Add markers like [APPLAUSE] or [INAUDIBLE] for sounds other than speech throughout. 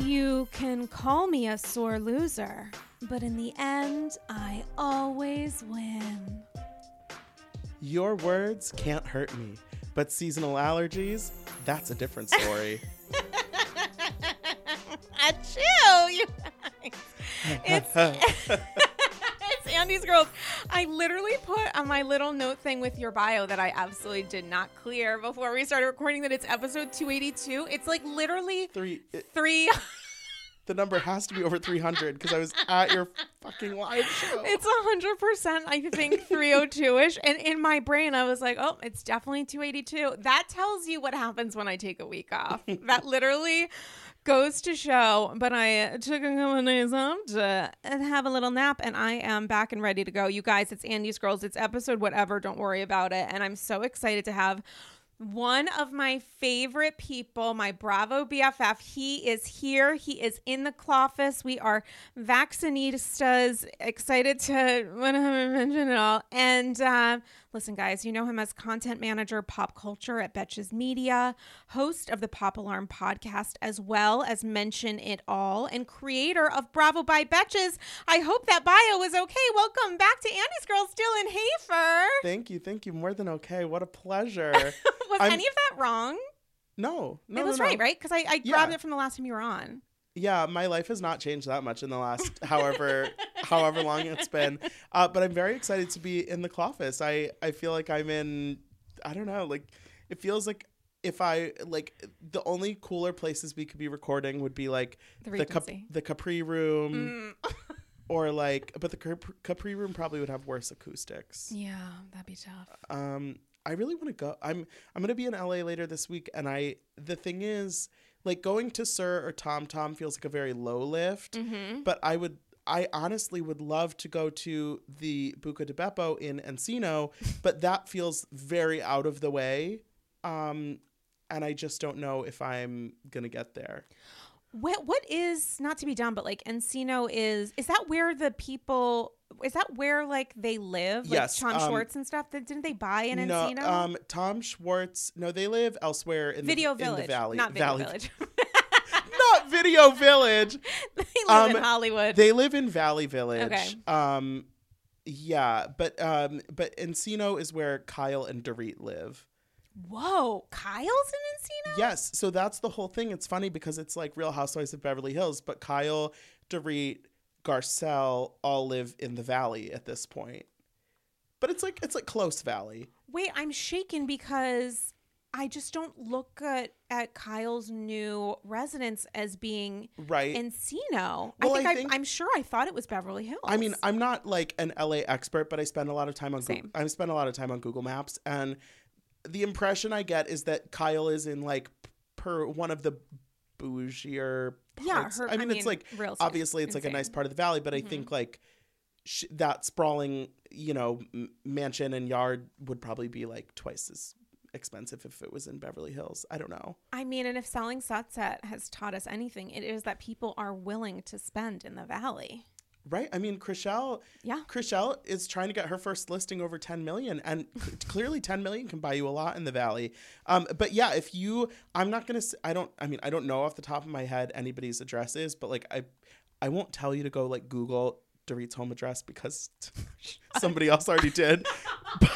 You can call me a sore loser, but in the end, I always win. Your words can't hurt me, but seasonal allergies, that's a different story. [LAUGHS] Achoo, you guys. [LAUGHS] It's, it's [LAUGHS] Andy's Girls. I literally put on my little note thing with your bio that I absolutely did not clear before we started recording that it's episode 282. It's like literally Three. it- three. The number has to be over 300 because I was at your fucking live show. It's hundred percent, I think, three oh hundred two ish. And in my brain, I was like, "Oh, it's definitely two eighty two. That tells you what happens when I take a week off. that [LAUGHS] literally goes to show. But I took a couple days off to uh, have a little nap, and I am back and ready to go. You guys, it's Andy's Girls. It's episode whatever. Don't worry about it. And I'm so excited to have one of my favorite people, my Bravo BFF. He is here. He is in the office. We are vaccinistas, excited to [LAUGHS] want to mention it all. And uh, listen, guys, you know him as content manager, pop culture at Betches Media, host of the Pop Alarm podcast, as well as Mention It All, and creator of Bravo by Betches. I hope that bio is okay. Welcome back to Andy's Girls, Dylan Hafer. Thank you, thank you. More than okay. What a pleasure. [LAUGHS] Was I'm- any of that wrong? No, no, it was no. right, right? Because I, I Yeah. grabbed it from the last time you were on. Yeah, my life has not changed that much in the last [LAUGHS] however however long it's been. Uh, but I'm very excited to be in the office. I I feel like I'm in. I don't know. Like it feels like if I like the only cooler places we could be recording would be like The the Cap- the Capri Room Mm. [LAUGHS] or like, but the Cap- Capri Room probably would have worse acoustics. Yeah, that'd be tough. Um, I really want to go. I'm I'm gonna be in LA later this week, and I the thing is, like going to SUR or Tom Tom feels like a very low lift, Mm-hmm. but I would. I honestly would love to go to the Buca de Beppo in Encino, but that feels very out of the way. Um, and I just don't know if I'm gonna get there. What what is not to be done, but like Encino is is that where the people is that where like they live? Like Yes, Sean um, Schwartz and stuff. Did- Didn't they buy in no, Encino? um, Tom Schwartz. No, they live elsewhere in Video the, Village, in the valley. not Video valley. Village. [LAUGHS] not Video Village. [LAUGHS] they live in Um, Hollywood. They live in Valley Village. Okay. Um, yeah, but um, but Encino is where Kyle and Dorit live. Whoa, Kyle's in Encino. Yes, so that's the whole thing. It's funny because it's like Real Housewives of Beverly Hills, but Kyle, Dorit, Garcelle all live in the valley at this point. But it's like it's like close valley. Wait, I'm shaken because I just don't look at, at Kyle's new residence as being right Encino. Well, I think, I I think- am sure I thought it was Beverly Hills. I mean, I'm not like an LA expert, but I spend a lot of time on Google, Same. I spend a lot of time on Google Maps, and the impression I get is that Kyle is in like per one of the bougier yeah, parts. her, I mean, it's like real obviously it's like a nice part of the valley, but I Mhm. think like sh- that sprawling, you know, m- mansion and yard would probably be like twice as expensive if it was in Beverly Hills. I don't know. I mean, and if selling Sunset has taught us anything, it is that people are willing to spend in the valley. Right? I mean, Chrishell, Yeah. Chrishell is trying to get her first listing over 10 million and [LAUGHS] clearly 10 million can buy you a lot in the valley. Um, but yeah, if you I'm not going to I don't I mean, I don't know off the top of my head anybody's addresses, but like I I won't tell you to go like Google Dorit's home address because [LAUGHS] somebody else already did. [LAUGHS]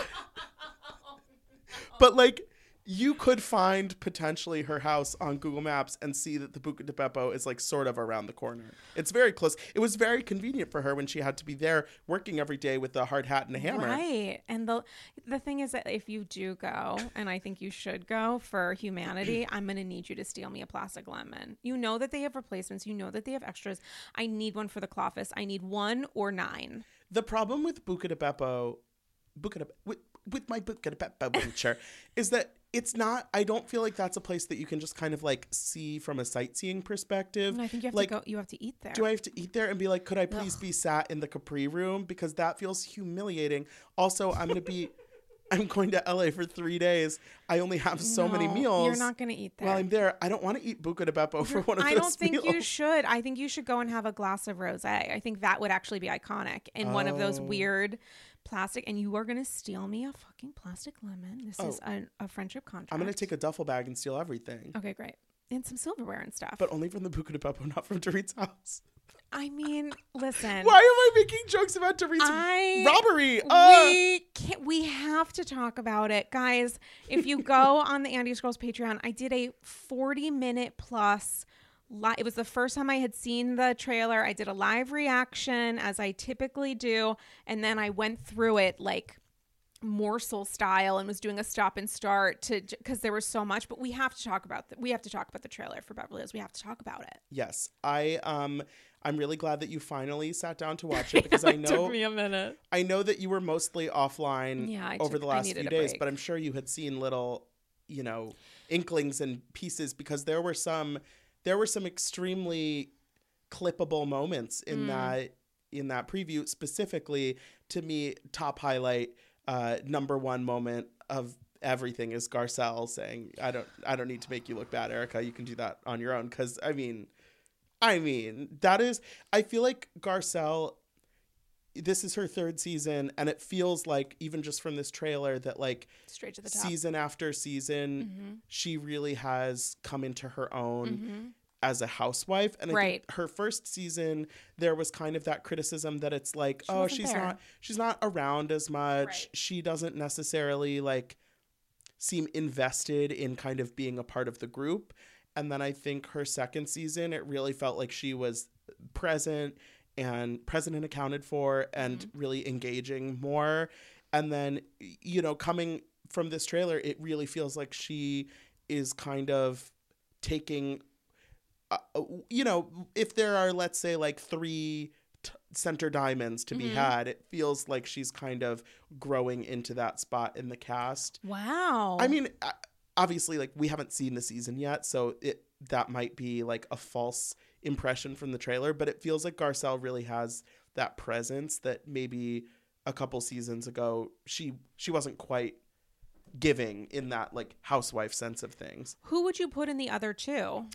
But like you could find potentially her house on Google Maps and see that the Buca de Beppo is like sort of around the corner. It's very close. It was very convenient for her when she had to be there working every day with a hard hat and a hammer. Right. And the the thing is that if you do go, and I think you should go for humanity, [CLEARS THROAT] I'm going to need you to steal me a plastic lemon. You know that they have replacements, you know that they have extras. I need one for the Cloffice. I need one or nine. The problem with Buca de Beppo, Buca de, with, with my Buca de Beppo [LAUGHS] venture, is that it's not. I don't feel like that's a place that you can just kind of like see from a sightseeing perspective. And I think you have like, to go you have to eat there. do I have to eat there and be like, could I please be sat in the Capri room because that feels humiliating. Also, I'm gonna be, [LAUGHS] I'm going to LA for three days. I only have so many meals. You're not going to eat there. While I'm there, I don't want to eat Buca de Beppo for one of those I don't think meals. you should. I think you should go and have a glass of rosé. I think that would actually be iconic in one of those Oh. weird plastic. And you are going to steal me a fucking plastic lemon. This is Oh. a, a friendship contract. I'm gonna take a duffel bag and steal everything, Okay, great. And some silverware and stuff. but only from the Buca de Beppo, not from Dorit's house. I mean, listen. Why am I making jokes about Dorit's I robbery? Uh, we can't, we have to talk about it, guys. If you go [LAUGHS] on the Andy Scrolls Patreon, I did a 40 minute plus. Li- it was the first time I had seen the trailer. I did a live reaction as I typically do, and then I went through it like morsel style and was doing a stop and start to because there was so much. But we have to talk about the, we have to talk about the trailer for Beverly Hills. We have to talk about it. yes, I um, I'm really glad that you finally sat down to watch [LAUGHS] it because I know me a minute. I know that you were mostly offline Yeah, I over took- the last few days, break. but I'm sure you had seen little, you know, inklings and pieces because there were some there were some extremely clippable moments in Mm. that in that preview. Specifically to me top highlight uh number one moment of everything is Garcelle saying I don't I don't need to make you look bad Erika. You can do that on your own. Cuz I mean I mean that is I feel like Garcelle this is her third season and it feels like even just from this trailer that like Straight to the top. season after season Mhm. she really has come into her own Mhm. as a housewife and Right. her first season there was kind of that criticism that it's like She oh she's there. not she's not around as much Right. she doesn't necessarily like seem invested in kind of being a part of the group and then I think her second season it really felt like she was present and present and accounted for and Mm-hmm. really engaging more and then you know coming from this trailer it really feels like she is kind of taking uh, you know if there are let's say like three t- center diamonds to be Mhm. had it feels like she's kind of growing into that spot in the cast Wow. I mean, uh, obviously, like we haven't seen the season yet, so it that might be like a false impression from the trailer. But it feels like Garcelle really has that presence that maybe a couple seasons ago she she wasn't quite giving in that like housewife sense of things. Who would you put in the other two?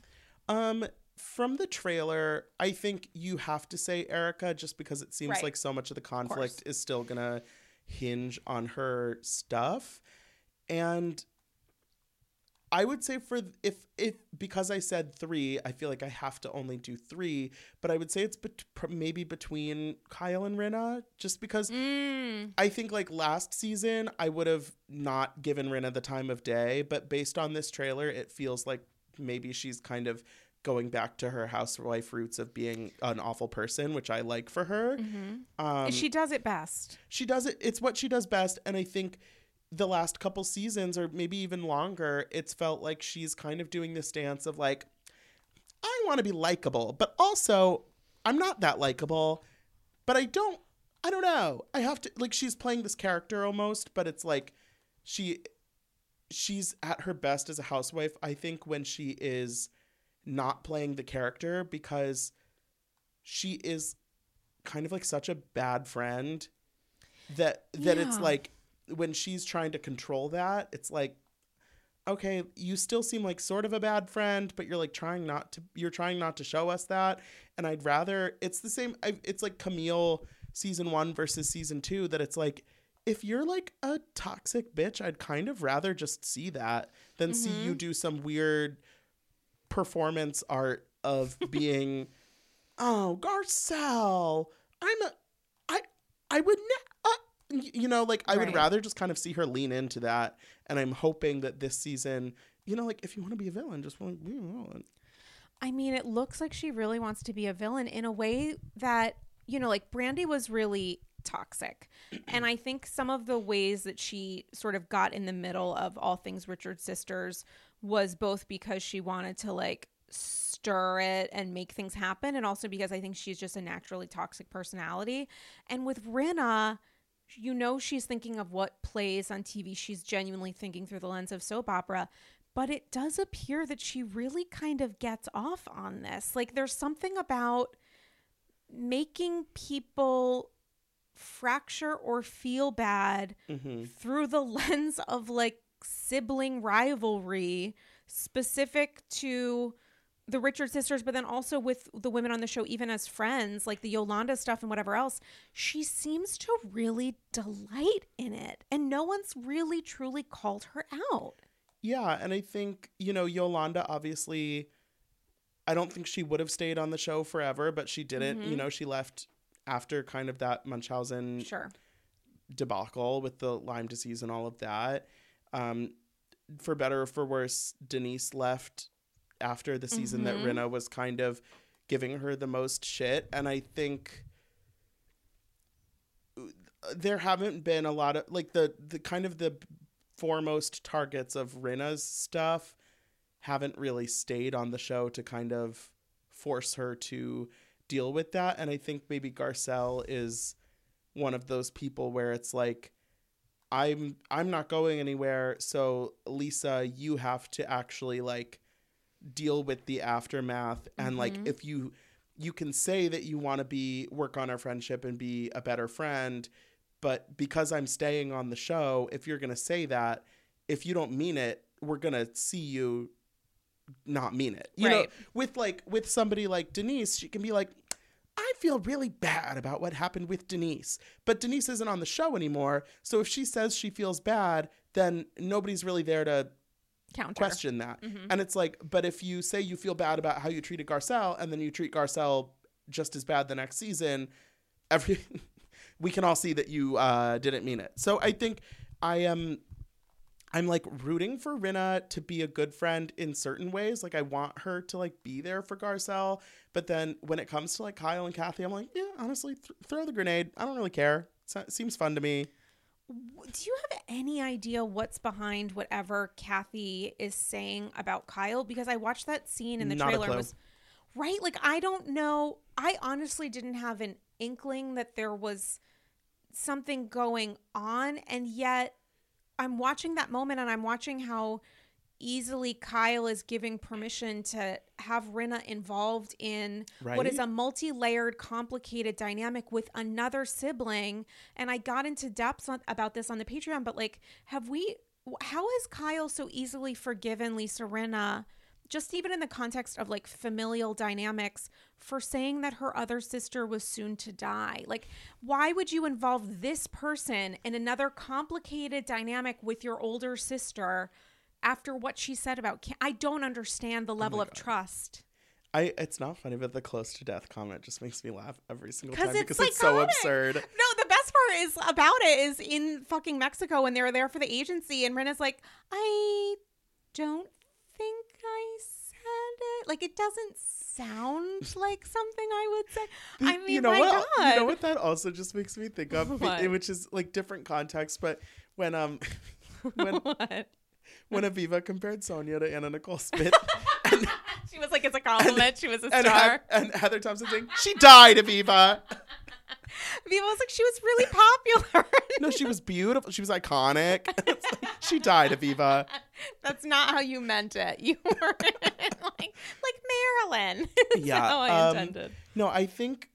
Um, from the trailer, I think you have to say Erika just because it seems Right. like so much of the conflict is still gonna hinge on her stuff. And I would say for if if because I said three, I feel like I have to only do three. But I would say it's bet- maybe between Kyle and Rinna, just because Mm. I think like last season I would have not given Rinna the time of day, but based on this trailer, it feels like maybe she's kind of going back to her housewife roots of being an awful person, which I like for her. hmm Um, she does it best. she does it. It's what she does best, and I think the last couple seasons or maybe even longer, it's felt like she's kind of doing this dance of like, I want to be likable, but also I'm not that likable, but I don't I don't know. I have to like she's playing this character almost, but it's like she she's at her best as a housewife, I think, when she is not playing the character because she is kind of like such a bad friend that that it's like when she's trying to control that, it's like okay, you still seem like sort of a bad friend, but you're like trying not to you're trying not to show us that. And I'd rather it's the same it's like Camille season 1 versus season 2 that it's like if you're like a toxic bitch, I'd kind of rather just see that than see you mm-hmm. do some weird performance art of [LAUGHS] being oh, Garcelle, I'm a I I would ne- you know, like I would rather just kind of see her lean into that and I'm hoping that this season, you know, like if you want to be a villain, just want to be a villain. I mean, it looks like she really wants to be a villain in a way that, you know, like Brandi was really toxic. and I think some of the ways that she sort of got in the middle of all things Richard Sisters was both because she wanted to like stir it and make things happen and also because I think she's just a naturally toxic personality. And with Rinna, you know she's thinking of what plays on TV. She's genuinely thinking through the lens of soap opera. But it does appear that she really kind of gets off on this. Like there's something about making people fracture or feel bad Mm-hmm. through the [LAUGHS] lens of like sibling rivalry specific to the Richard sisters, but then also with the women on the show, even as friends, like the Yolanda stuff and whatever else, she seems to really delight in it. And no one's really truly called her out. Yeah, and I think, you know, Yolanda obviously I don't think she would have stayed on the show forever, but she didn't. You know, she left after kind of that Munchausen Sure. debacle with the Lyme disease and all of that. Um, for better or for worse, Denise left after the season that Mhm. Rinna was kind of giving her the most shit. And I think there haven't been a lot of like the the kind of the foremost targets of Rinna's stuff haven't really stayed on the show to kind of force her to deal with that. And I think maybe Garcelle is one of those people where it's like I'm I'm not going anywhere, so Lisa, you have to actually like deal with the aftermath and like Mhm. if you you can say that you want to be work on our friendship and be a better friend, but because I'm staying on the show, if you're going to say that, if you don't mean it, we're going to see you not mean it. You know, with like with somebody like Denise, she can be like I feel really bad about what happened with Denise, but Denise isn't on the show anymore. So if she says she feels bad, then nobody's really there to Counter. question that. Mhm. And it's like, but if you say you feel bad about how you treated Garcelle and then you treat Garcelle just as bad the next season, every [LAUGHS] we can all see that you uh, didn't mean it. So I think I am I'm like rooting for Rinna to be a good friend in certain ways. Like I want her to like be there for Garcelle, but then when it comes to like Kyle and Kathy, I'm like, yeah, honestly, th- throw the grenade. I don't really care. It seems fun to me. Do you have any idea what's behind whatever Kathy is saying about Kyle? Because I watched that scene in the Not trailer. Was right. Like I don't know. I honestly didn't have an inkling that there was something going on, and yet I'm watching that moment, and I'm watching how easily Kyle is giving permission to have Rinna involved in what is a multi-layered complicated dynamic with another sibling. And I got into depths on, about this on the Patreon but like have we how has Kyle so easily forgiven Lisa Rinna just even in the context of like familial dynamics for saying that her other sister was soon to die? Like why would you involve this person in another complicated dynamic with your older sister after what she said about Ca- I don't understand the level of trust I it's not funny, but the close to death comment just makes me laugh every single time it's because it's so absurd. No, the best part is about it is in fucking Mexico when they were there for the agency, and Rinna's like, I don't think I said it. Like it doesn't sound [LAUGHS] like something I would say. I mean, you know my what? God. You know what that also just makes me think of, [LAUGHS] What? which is like different context, but when um, [LAUGHS] when what? When Aviva compared Sonja to Anna Nicole Smith. [LAUGHS] and, She was like, it's a compliment. she was a and, star. Heath- and Heather Thomson saying, She died, Aviva. [LAUGHS] Aviva was like, she was really popular. [LAUGHS] No, she was beautiful. She was iconic. Like, she died, Aviva. That's not how you meant it. You were like, like Marilyn. That's Yeah, how I um, intended. No, I think,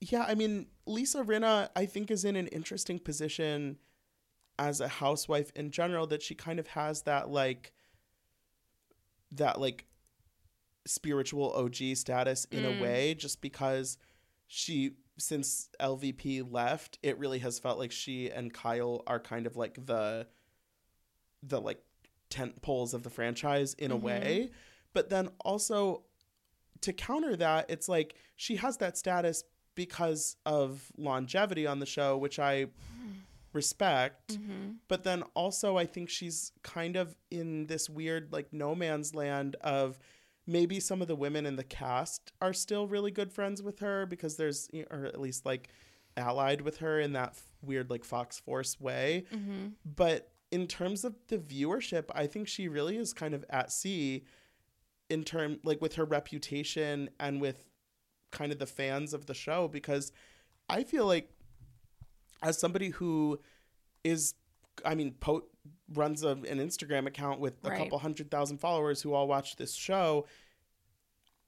yeah, I mean, Lisa Rinna, I think, is in an interesting position as a housewife in general that she kind of has that, like, that, like, spiritual OG status in Mm. a way, just because she, since LVP left, it really has felt like she and Kyle are kind of like the, the, like, tent poles of the franchise in a Mhm. way. But then also, to counter that, it's like she has that status because of longevity on the show, which I [SIGHS] [LAUGHS] respect. Mm-hmm. But then also, I think she's kind of in this weird, like, no man's land of maybe some of the women in the cast are still really good friends with her because there's, or at least like allied with her in that weird, like, Fox Force way. Mm-hmm. But in terms of the viewership, I think she really is kind of at sea in term like with her reputation and with kind of the fans of the show because I feel like as somebody who is I mean po- runs a, an Instagram account with a Right. couple hundred thousand followers who all watch this show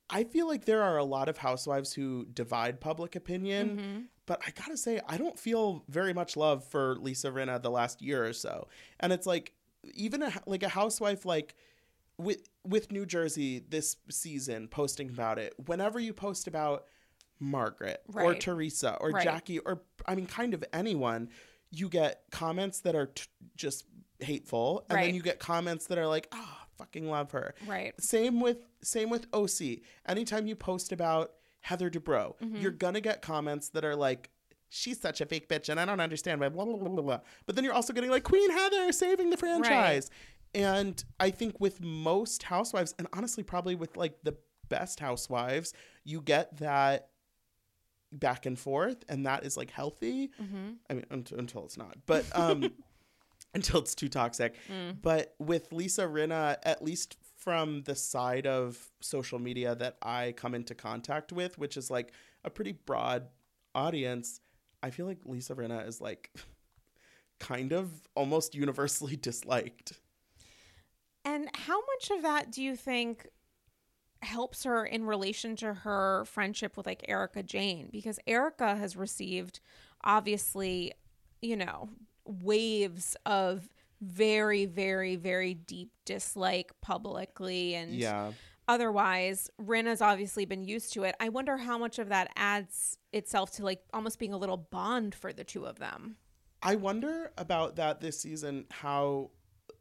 I feel like there are a lot of housewives who divide public opinion Mm-hmm. but I gotta say, I don't feel very much love for Lisa Rinna the last year or so. And it's like even a, like a housewife like with with New Jersey this season posting about it. Whenever you post about Margaret or Teresa or Right. Jackie or I mean kind of anyone, you get comments that are t- just hateful, and Right. then you get comments that are like, "Ah, fucking love her." Right. Same with same with OC. Anytime you post about Heather Dubrow, Mm-hmm. you're gonna get comments that are like, "She's such a fake bitch," and I don't understand why. Blah blah blah blah. blah. But then you're also getting like Queen Heather saving the franchise. And I think with most housewives, and honestly, probably with like the best housewives, you get that back and forth, and that is like healthy. Mm-hmm. I mean, until, until it's not, but um, [LAUGHS] until it's too toxic. Mm. But with Lisa Rinna, at least from the side of social media that I come into contact with, which is like a pretty broad audience, I feel like Lisa Rinna is like [LAUGHS] kind of almost universally [LAUGHS] disliked. And how much of that do you think helps her in relation to her friendship with like Erika Jayne? Because Erika has received obviously, you know, waves of very, very, very deep dislike publicly and Yeah. otherwise. Rinna's obviously been used to it. I wonder how much of that adds itself to like almost being a little bond for the two of them. I wonder about that this season, how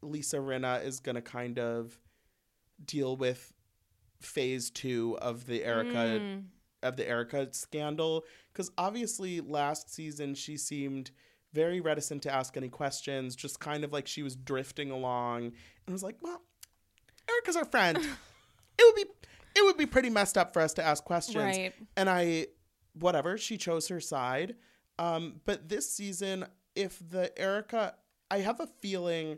Lisa Rinna is going to kind of deal with phase two of the Erika Mm. of the Erika scandal because obviously last season she seemed very reticent to ask any questions, just kind of like she was drifting along, and was like, "Well, Erika's our friend. [LAUGHS] it would be it would be pretty messed up for us to ask questions." Right. And I, whatever, she chose her side. Um, but this season, if the Erika, I have a feeling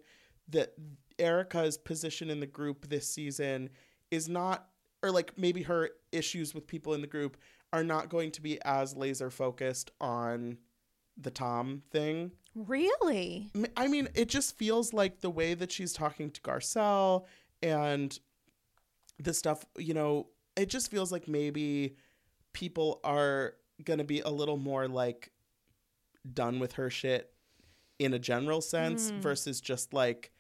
that Erika's position in the group this season is not, or like maybe her issues with people in the group are not going to be as laser focused on the Tom thing. Really? I mean, it just feels like the way that she's talking to Garcelle and the stuff, you know, it just feels like maybe people are going to be a little more like done with her shit in a general sense Mm. versus just like,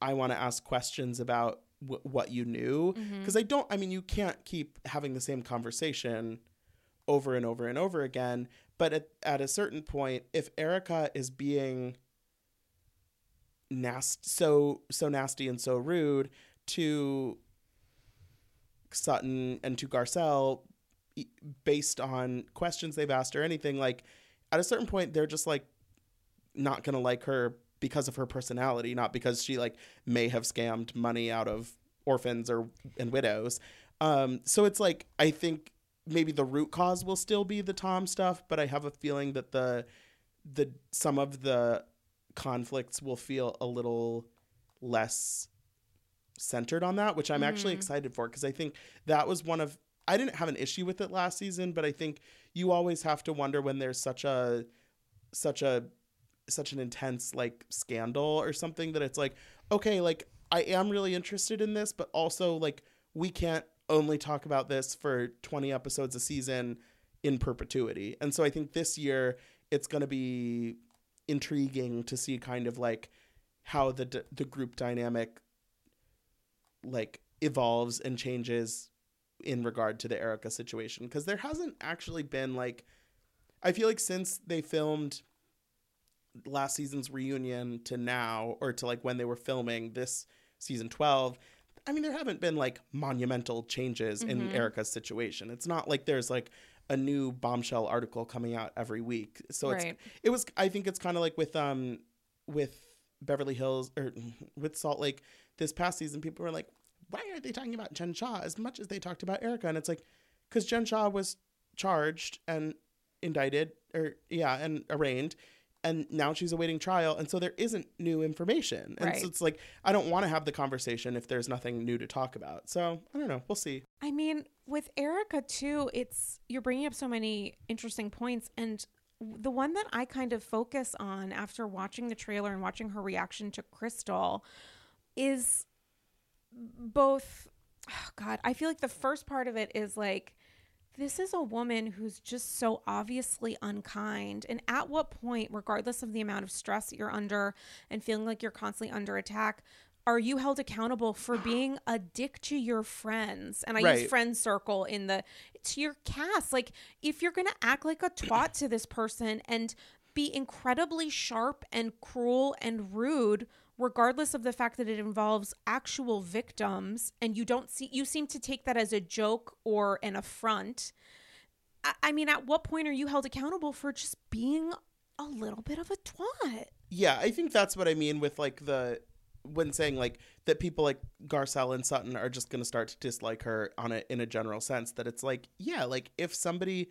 I want to ask questions about w- what you knew. Mm-hmm. Because I don't, I mean, you can't keep having the same conversation over and over and over again. But at, at a certain point, if Erika is being nast so so nasty and so rude to Sutton and to Garcelle based on questions they've asked or anything like at a certain point they're just like not going to like her because of her personality not because she like may have scammed money out of orphans or and widows um so it's like i think maybe the root cause will still be the tom stuff but i have a feeling that the the some of the conflicts will feel a little less centered on that, which I'm actually Mhm. excited for because I think that was one of I didn't have an issue with it last season, but I think you always have to wonder when there's such a such a such an intense like scandal or something that it's like okay, like I am really interested in this, but also like we can't only talk about this for 20 episodes a season in perpetuity. And so I think this year it's going to be intriguing to see kind of like how the d- the group dynamic like evolves and changes in regard to the Erika situation because there hasn't actually been like I feel like since they filmed last season's reunion to now or to like when they were filming this season 12 I mean there haven't been like monumental changes in Mhm. Erika's situation. It's not like there's like a new bombshell article coming out every week. So it's it was i think it's kind of like with um with beverly hills or [LAUGHS] with salt lake this past season people were like why aren't they talking about jen shah as much as they talked about erika and it's like because jen shah was charged and indicted or yeah and arraigned and now she's awaiting trial and so there isn't new information. And Right. so it's like i don't want to have the conversation if there's nothing new to talk about. So i don't know. We'll see. I mean, with Erika too, it's you're bringing up so many interesting points and the one that I kind of focus on after watching the trailer and watching her reaction to Crystal is both oh God, I feel like the first part of it is like this is a woman who's just so obviously unkind. And at what point, regardless of the amount of stress that you're under and feeling like you're constantly under attack, are you held accountable for being a dick to your friends? And I use Right. friend circle in the to your cast. Like if you're gonna act like a twat to this person and be incredibly sharp and cruel and rude regardless of the fact that it involves actual victims and you don't see you seem to take that as a joke or an affront. I, I mean at what point are you held accountable for just being a little bit of a twat? Yeah, I think that's what I mean with like the when saying like that people like Garcelle and Sutton are just going to start to dislike her on a in a general sense that it's like yeah, like if somebody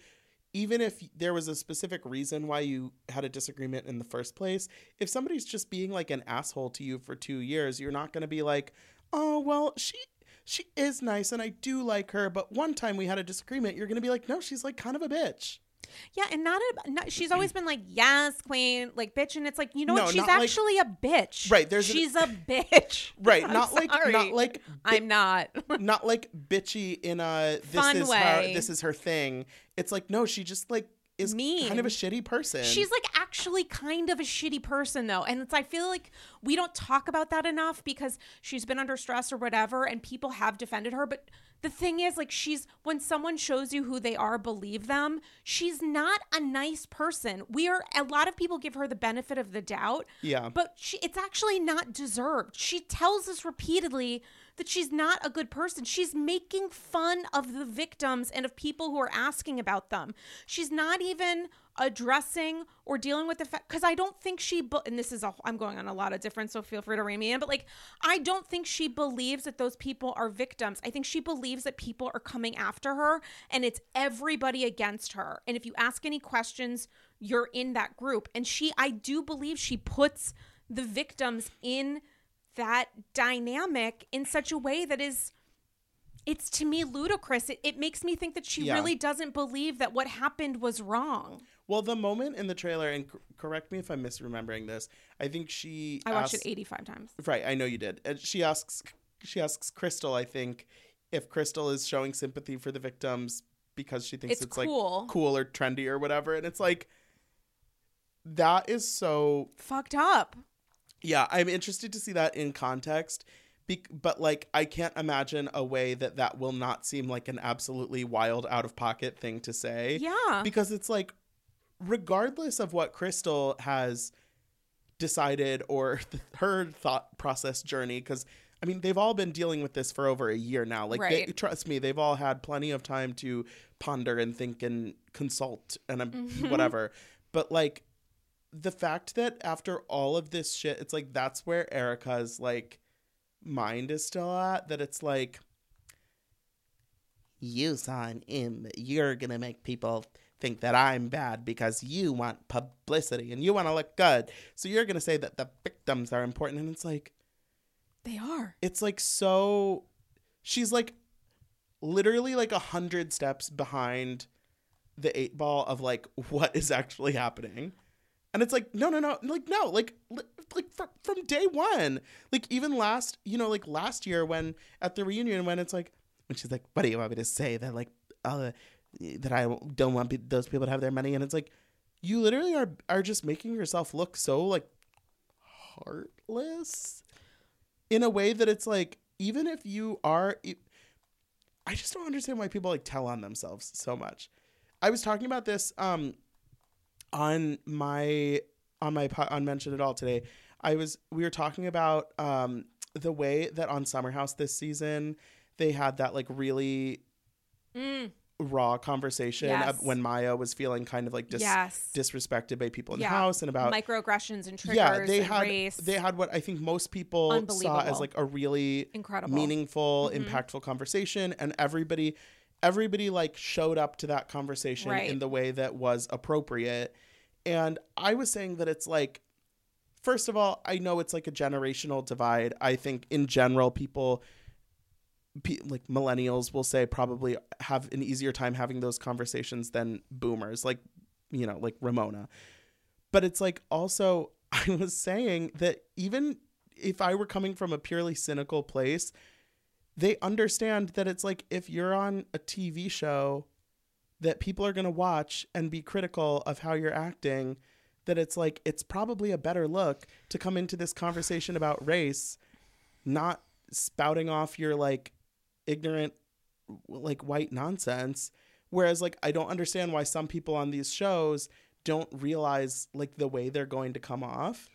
even if there was a specific reason why you had a disagreement in the first place, if somebody's just being like an asshole to you for 2 years, you're not going to be like, "Oh, well, she she is nice and I do like her, but one time we had a disagreement." You're going to be like, "No, she's like kind of a bitch." yeah and not, a, not she's always been like yes queen like bitch and it's like you know No, what she's not like- actually a bitch Right, there's an- she's a [LAUGHS] bitch Right, I'm not like not like i'm not not like bitchy in a this Fun is way. her this is her thing. It's like no, she just like is Mean. kind of a shitty person. She's like actually kind of a shitty person though. And it's I feel like we don't talk about that enough because she's been under stress or whatever and people have defended her, but the thing is like she's when someone shows you who they are, believe them. She's not a nice person. We are a lot of people give her the benefit of the doubt, yeah. but she, it's actually not deserved. She tells us repeatedly that she's not a good person. She's making fun of the victims and of people who are asking about them. She's not even addressing or dealing with the fact because I don't think she be- and this is a I'm going on a lot of different so feel free to rein me in but like I don't think she believes that those people are victims. I think she believes that people are coming after her and it's everybody against her. And if you ask any questions, you're in that group. And she I do believe she puts the victims in that dynamic in such a way that is it's to me ludicrous. It, it makes me think that she Yeah. really doesn't believe that what happened was wrong. Well, the moment in the trailer, and c- correct me if I'm misremembering this. I think she. I watched asks- it 85 times. Right, I know you did. And she asks. She asks Crystal. I think if Crystal is showing sympathy for the victims because she thinks It's, it's, cool. like cool or trendy or whatever, and it's like. That is so Fucked up. Yeah, I'm interested to see that in context. Be- but like, I can't imagine a way that that will not seem like an absolutely wild, out of pocket thing to say. Yeah. Because it's like, regardless of what Crystal has decided or th- [LAUGHS] her thought process journey, because I mean, they've all been dealing with this for over a year now. Like, they, trust me, they've all had plenty of time to ponder and think and consult and um, Mhm. whatever. But like, the fact that after all of this shit, it's like that's where Erika's like mind is still at. That it's like, you sign in, you're gonna make people think that I'm bad because you want publicity and you want to look good. So you're to say that the victims are important. And it's like, They are. it's like so she's like literally like a hundred steps behind the eight ball of like what is actually happening and it's like no no no like no like like from, from day one. Like even last you know like last year when at the reunion when it's like when she's like what do you want me to say that like uh that i don't want pe- those people to have their money? And it's like you literally are are just making yourself look so like heartless in a way that it's like even if you are I just don't understand why people like tell on themselves so much. I was talking about this um on my on my po- on mention it all today i was we were talking about um the way that on summer house this season they had that like really Mm, raw conversation Yes. when mya was feeling kind of like dis- yes. disrespected by people in the house and about Microaggressions and triggers yeah they and had race. they had what i think most people saw as like a really Incredible. meaningful Mhm. impactful conversation and everybody everybody like showed up to that conversation Right. in the way that was appropriate. And i was saying that it's like first of all i know it's like a generational divide. I think in general people pe- like millennials will say probably have an easier time having those conversations than boomers like you know like ramona. But it's like also [LAUGHS] i was saying that even if i were coming from a purely cynical place they understand that it's like if you're on a tv show that people are going to watch and be critical of how you're acting that it's like it's probably a better look to come into this conversation about race not spouting off your like ignorant like white nonsense. Whereas like i don't understand why some people on these shows don't realize like the way they're going to come off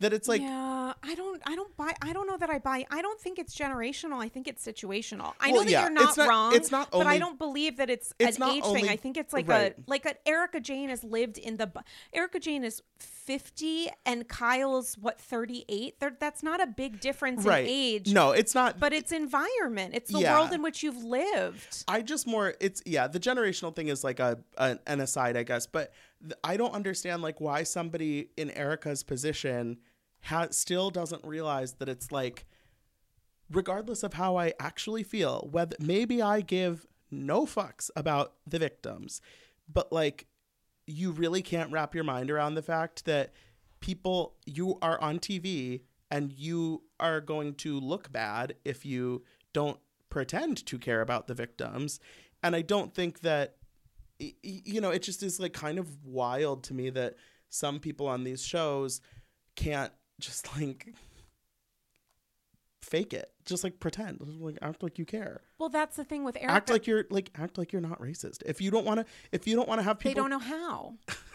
that it's like yeah, I don't, I don't buy, I don't know that I buy. I don't think it's generational. I think it's situational. I Well, know that yeah, you're not, not- wrong. it's not but I don't believe that it's, It's an age only- thing. I think it's like right. a, like a Erika Jayne has lived in the. Erika Jayne is fifty, and Kyle's what thirty eight. That's not a big difference right in age. no it's not but it's environment. It's the Yeah. world in which you've lived. I just more it's yeah the generational thing is like a, a an aside I guess but I don't understand like why somebody in Erika's position ha- still doesn't realize that it's like regardless of how I actually feel whether maybe I give no fucks about the victims but like you really can't wrap your mind around the fact that people you are on TV and you are going to look bad if you don't pretend to care about the victims. And i don't think that you know it just is like kind of wild to me that some people on these shows can't just [LAUGHS] like fake it. Just like pretend. Like act like you care. Well, that's the thing with Erika. act like you're like act like you're not racist. If you don't want to if you don't want to have people they don't know how [LAUGHS]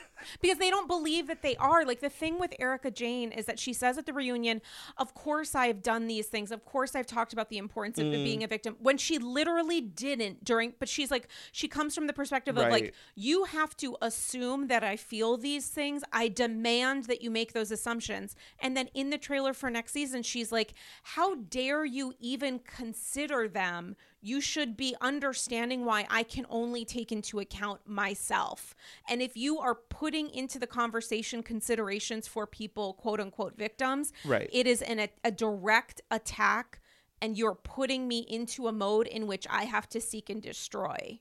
because they don't believe that they are. Like the thing with erika jayne is that she says at the reunion of course i've done these things. Of course i've talked about the importance of Mm. being a victim. When she literally didn't during but she's like she comes from the perspective of like you have to assume that i feel these things. I demand that you make those assumptions. And then in the trailer for next season she's like how dare you even consider them you should be understanding why I can only take into account myself. And if you are putting into the conversation considerations for people, quote unquote, victims, Right. it is an, a, a direct attack, and you're putting me into a mode in which I have to seek and destroy.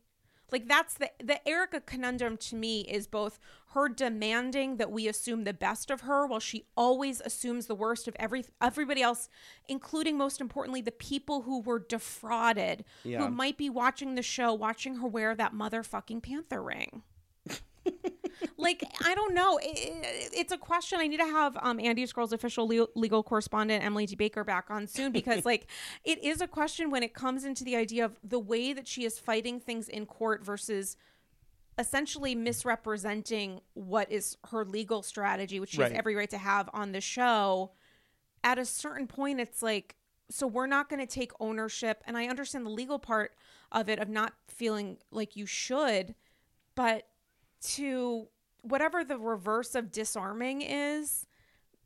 Like that's the the Erika conundrum to me is both her demanding that we assume the best of her while she always assumes the worst of every everybody else, including most importantly the people who were defrauded, Yeah. who might be watching the show, watching her wear that motherfucking panther ring. Like I don't know. It, it- it's a question. I need to have um, Andy's Girls official legal, legal correspondent Emily D. Baker back on soon because [LAUGHS] like it is a question when it comes into the idea of the way that she is fighting things in court versus essentially misrepresenting what is her legal strategy, which she has every right to have on the show. At a certain point, it's like, so we're not going to take ownership. And I understand the legal part of it, of not feeling like you should, but to whatever the reverse of disarming is,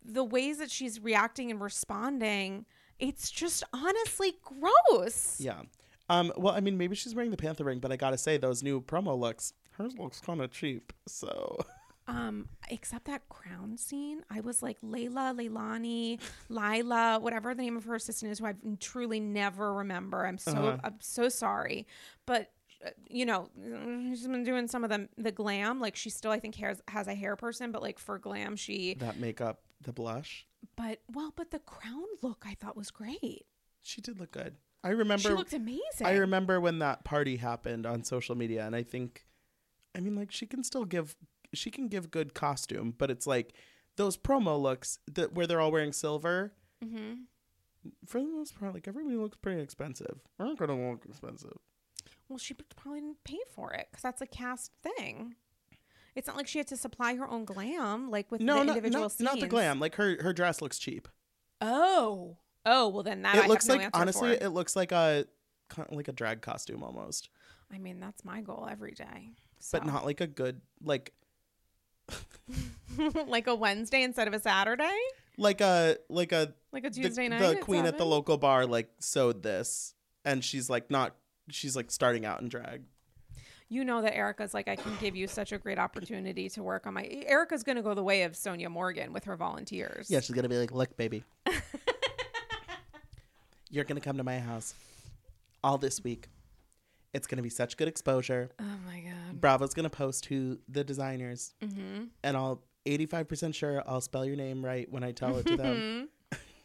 the ways that she's reacting and responding, it's just honestly gross. Yeah. Um, well, I mean, maybe she's wearing the panther ring, but I gotta say, those new promo looks, hers looks kind of cheap. So [LAUGHS] Um, except that crown scene, I was like Layla, Leilani, Lila, whatever the name of her assistant is, who I truly never remember. I'm so Uh-huh. I'm so sorry, but you know, she's been doing some of the the glam. Like she still, I think, has has a hair person, but like for glam, she. that makeup, the blush, But well, but the crown look I thought was great. she did look good. I remember. she looked amazing. I remember when that party happened on social media, and I think, I mean, like she can still give, she can give good costume, but it's like those promo looks that where they're all wearing silver. mm-hmm. For the most part, like everybody looks pretty expensive. They're not gonna look expensive. Well, she probably didn't pay for it because that's a cast thing. It's not like she had to supply her own glam, like with No, the not, individual not, not the glam. Like her her dress looks cheap. Oh, oh, well then that I it have looks no like honestly, for. it looks like a like a drag costume almost, I mean, that's my goal every day. but not like a good like [LAUGHS] like a Wednesday instead of a Saturday, like a like a like a the, Tuesday night. the queen at the local bar like sewed this, and she's like not she's like starting out in drag. You know that Erika's like, I can give you such a great opportunity to work on my. Erika's gonna go the way of Sonja Morgan with her volunteers. Yeah, she's gonna be like, look, baby, [LAUGHS] you're gonna come to my house all this week. It's gonna be such good exposure. Oh my god. Bravo's gonna post who the designers, Mm-hmm. and I'll 85% sure I'll spell your name right when I tell it to them.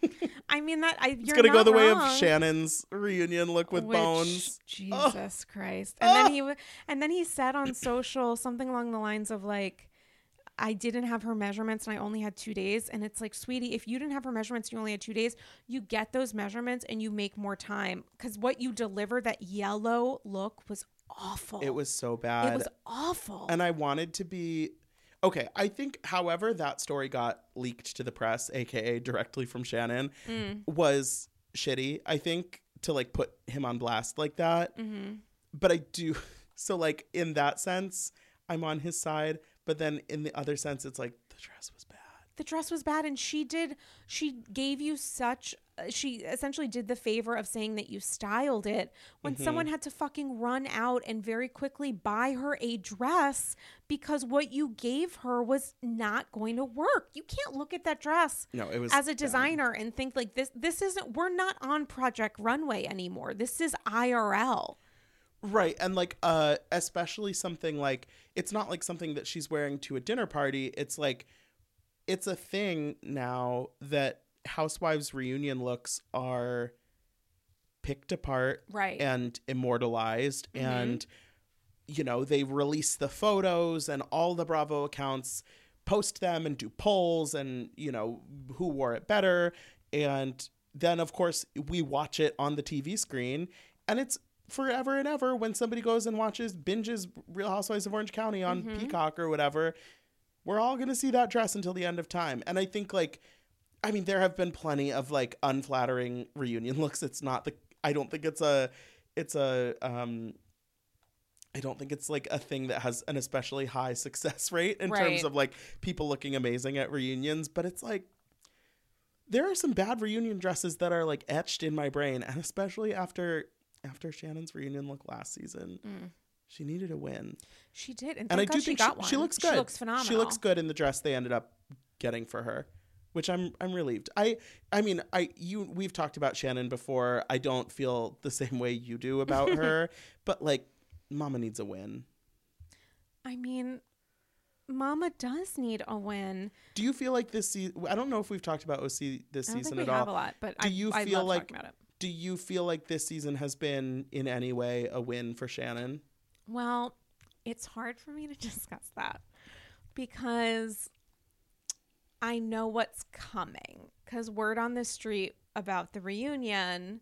[LAUGHS] I mean that I. It's gonna go the way of. Shannon's reunion look with Which- bones. Jesus oh. Christ! And then oh. he and then he said on social something along the lines of like, "I didn't have her measurements and I only had two days." And it's like, sweetie, if you didn't have her measurements, and you only had two days. You get those measurements and you make more time because what you delivered that yellow look was awful. It was so bad. It was awful. and I wanted to be okay. I think, however, that story got leaked to the press, aka directly from Shannon, Mm. was shitty. I think to like put him on blast like that. mm-hmm. But I do [LAUGHS] so like in that sense, I'm on his side. But then in the other sense, it's like the dress was bad. the dress was bad and she did she gave you such she essentially did the favor of saying that you styled it when Mm-hmm. someone had to fucking run out and very quickly buy her a dress because what you gave her was not going to work you can't look at that dress No, it was as a designer and think like this this isn't we're not on project runway anymore this is irl Right. And like uh especially something like it's not like something that she's wearing to a dinner party. It's like it's a thing now that housewives reunion looks are picked apart right and immortalized Mhm. and you know, they release the photos and all the Bravo accounts post them and do polls and you know who wore it better and then of course we watch it on the TV screen and it's forever and ever when somebody goes and watches binges Real Housewives of Orange County on Mhm. Peacock or whatever we're all going to see that dress until the end of time and I think like I mean there have been plenty of like unflattering reunion [LAUGHS] looks it's not the I don't think it's a it's a um I don't think it's like a thing that has an especially high [LAUGHS] success rate in Right. terms of like people looking amazing at reunions, but it's like there are some bad reunion dresses that are like etched in my brain, and especially after after Shannon's reunion look last season, Mm. she needed a win, she did and, and I do she think got she, one she looks good. she looks phenomenal She looks good in the dress they ended up getting for her, which I'm I'm relieved. I I mean I you we've talked about Shannon before. I don't feel the same way you do about [LAUGHS] her, but like Mama needs a win. I mean, Mama does need a win. Do you feel like this season? I don't know if we've talked about OC this I don't season think we at have all. a lot, but Do I, you I feel love like- talking about it. Do you feel like this season has been in any way a win for Shannon? Well, it's hard for me to [LAUGHS] discuss that because I know what's coming. Because word on the street about the reunion,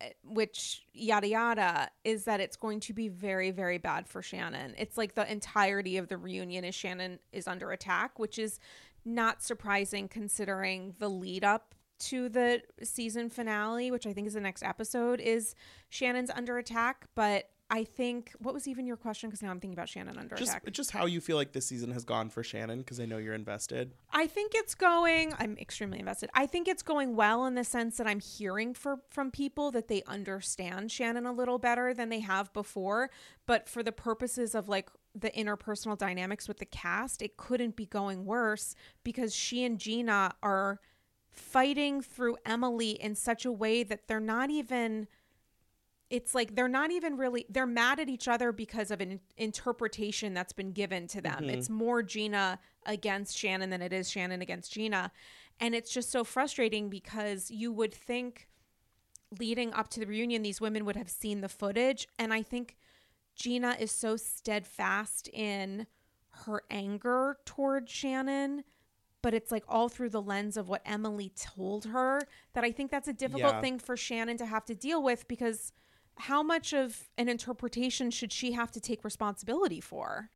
eh, which yada yada, is that it's going to be very, very bad for Shannon. It's like the entirety of the reunion is Shannon is under attack, which is not surprising considering the lead up to the season finale, which I think is the next episode, is Shannon's under attack. But I think what was even your question? Because now I'm thinking about Shannon under Just attack. just how you feel like this season has gone for Shannon because I know you're invested. I think it's going. I'm extremely invested. I think it's going well in the sense that I'm hearing for from people that they understand Shannon a little better than they have before. But for the purposes of like the interpersonal dynamics with the cast, it couldn't be going worse because she and Gina are fighting through Emily in such a way that they're not even it's like they're not even really they're mad at each other because of an interpretation that's been given to them. Mm-hmm. It's more Gina against Shannon than it is Shannon against Gina. And it's just so frustrating because you would think leading up to the reunion these women would have seen the footage and I think Gina is so steadfast in her anger toward Shannon but it's like all through the lens of what Emily told her that I think that's a difficult Yeah. thing for Shannon to have to deal with because how much of an interpretation should she have to take responsibility for?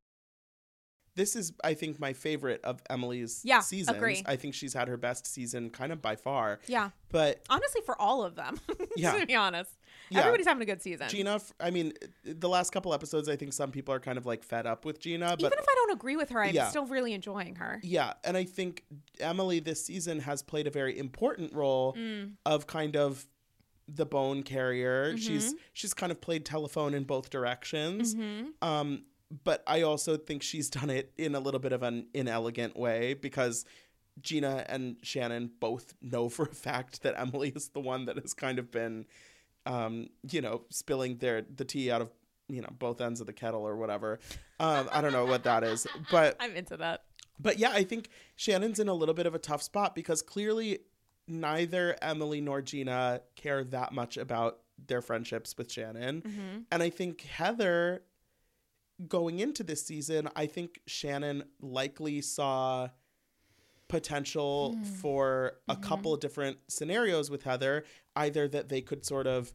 This is, I think, my favorite of Emily's Yeah, seasons. agree. I think she's had her best season kind of by far. Yeah. But Honestly, for all of them, [LAUGHS] Yeah. to be honest. Yeah. Everybody's having a good season. Gina, I mean, the last couple episodes, I think some people are kind of like fed up with Gina. But Even if I don't agree with her, I'm Yeah. still really enjoying her. Yeah, and I think Emily this season has played a very important role Mm. of kind of the bone carrier. Mm-hmm. She's she's kind of played telephone in both directions. Mm-hmm. Um, but I also think she's done it in a little bit of an inelegant way because Gina and Shannon both know for a fact that Emily is the one that has kind of been, um, you know, spilling their the tea out of you know both ends of the kettle or whatever. Um, I don't know what that is, [LAUGHS] but I'm into that. but yeah, I think Shannon's in a little bit of a tough spot because clearly neither Emily nor Gina care that much about their friendships with Shannon. Mm-hmm. And I think Heather going into this season, I think Shannon likely saw potential for a couple of different scenarios with Heather, either that they could sort of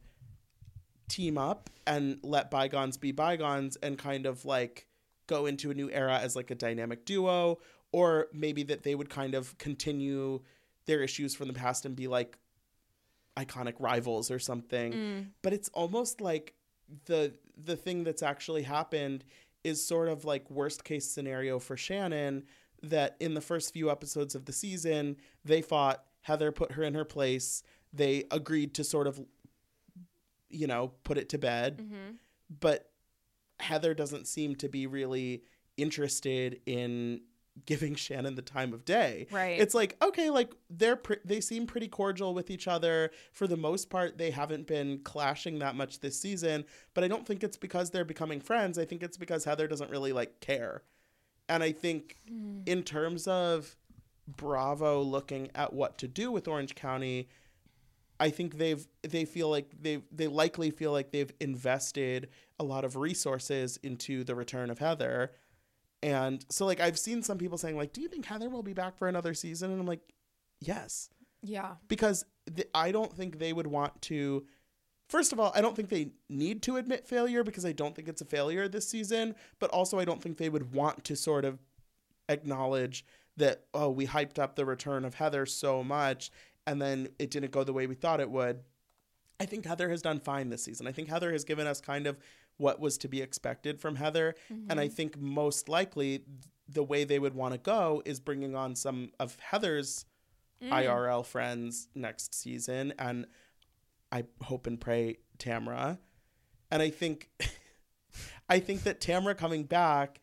team up and let bygones be bygones and kind of like go into a new era as like a dynamic duo or maybe that they would kind of continue their issues from the past and be like iconic rivals or something. But it's almost like the the thing that's actually happened is sort of like worst case scenario for Shannon that in the first few episodes of the season they fought Heather put her in her place they agreed to sort of you know put it to bed. Mm-hmm. but Heather doesn't seem to be really interested in giving Shannon the time of day. Right. It's like okay, like they're pre- they seem pretty cordial with each other for the most part. They haven't been clashing that much this season, but I don't think it's because they're becoming friends. I think it's because Heather doesn't really like care. And I think hmm. in terms of Bravo looking at what to do with Orange County, I think they've they feel like they they likely feel like they've invested a lot of resources into the return of Heather. And so like I've seen some people saying like do you think Heather will be back for another season and I'm like yes Yeah. because th- I don't think they would want to First of all, I don't think they need to admit failure because I don't think it's a failure this season, but also I don't think they would want to sort of acknowledge that oh, we hyped up the return of Heather so much and then it didn't go the way we thought it would. I think Heather has done fine this season. I think Heather has given us kind of what was to be expected from Heather. And I mm-hmm. think most likely the way they would want to go is bringing on some of Heather's mm. IRL friends next season. And I hope and pray Tamra. And I think, [LAUGHS] I think that Tamra coming back,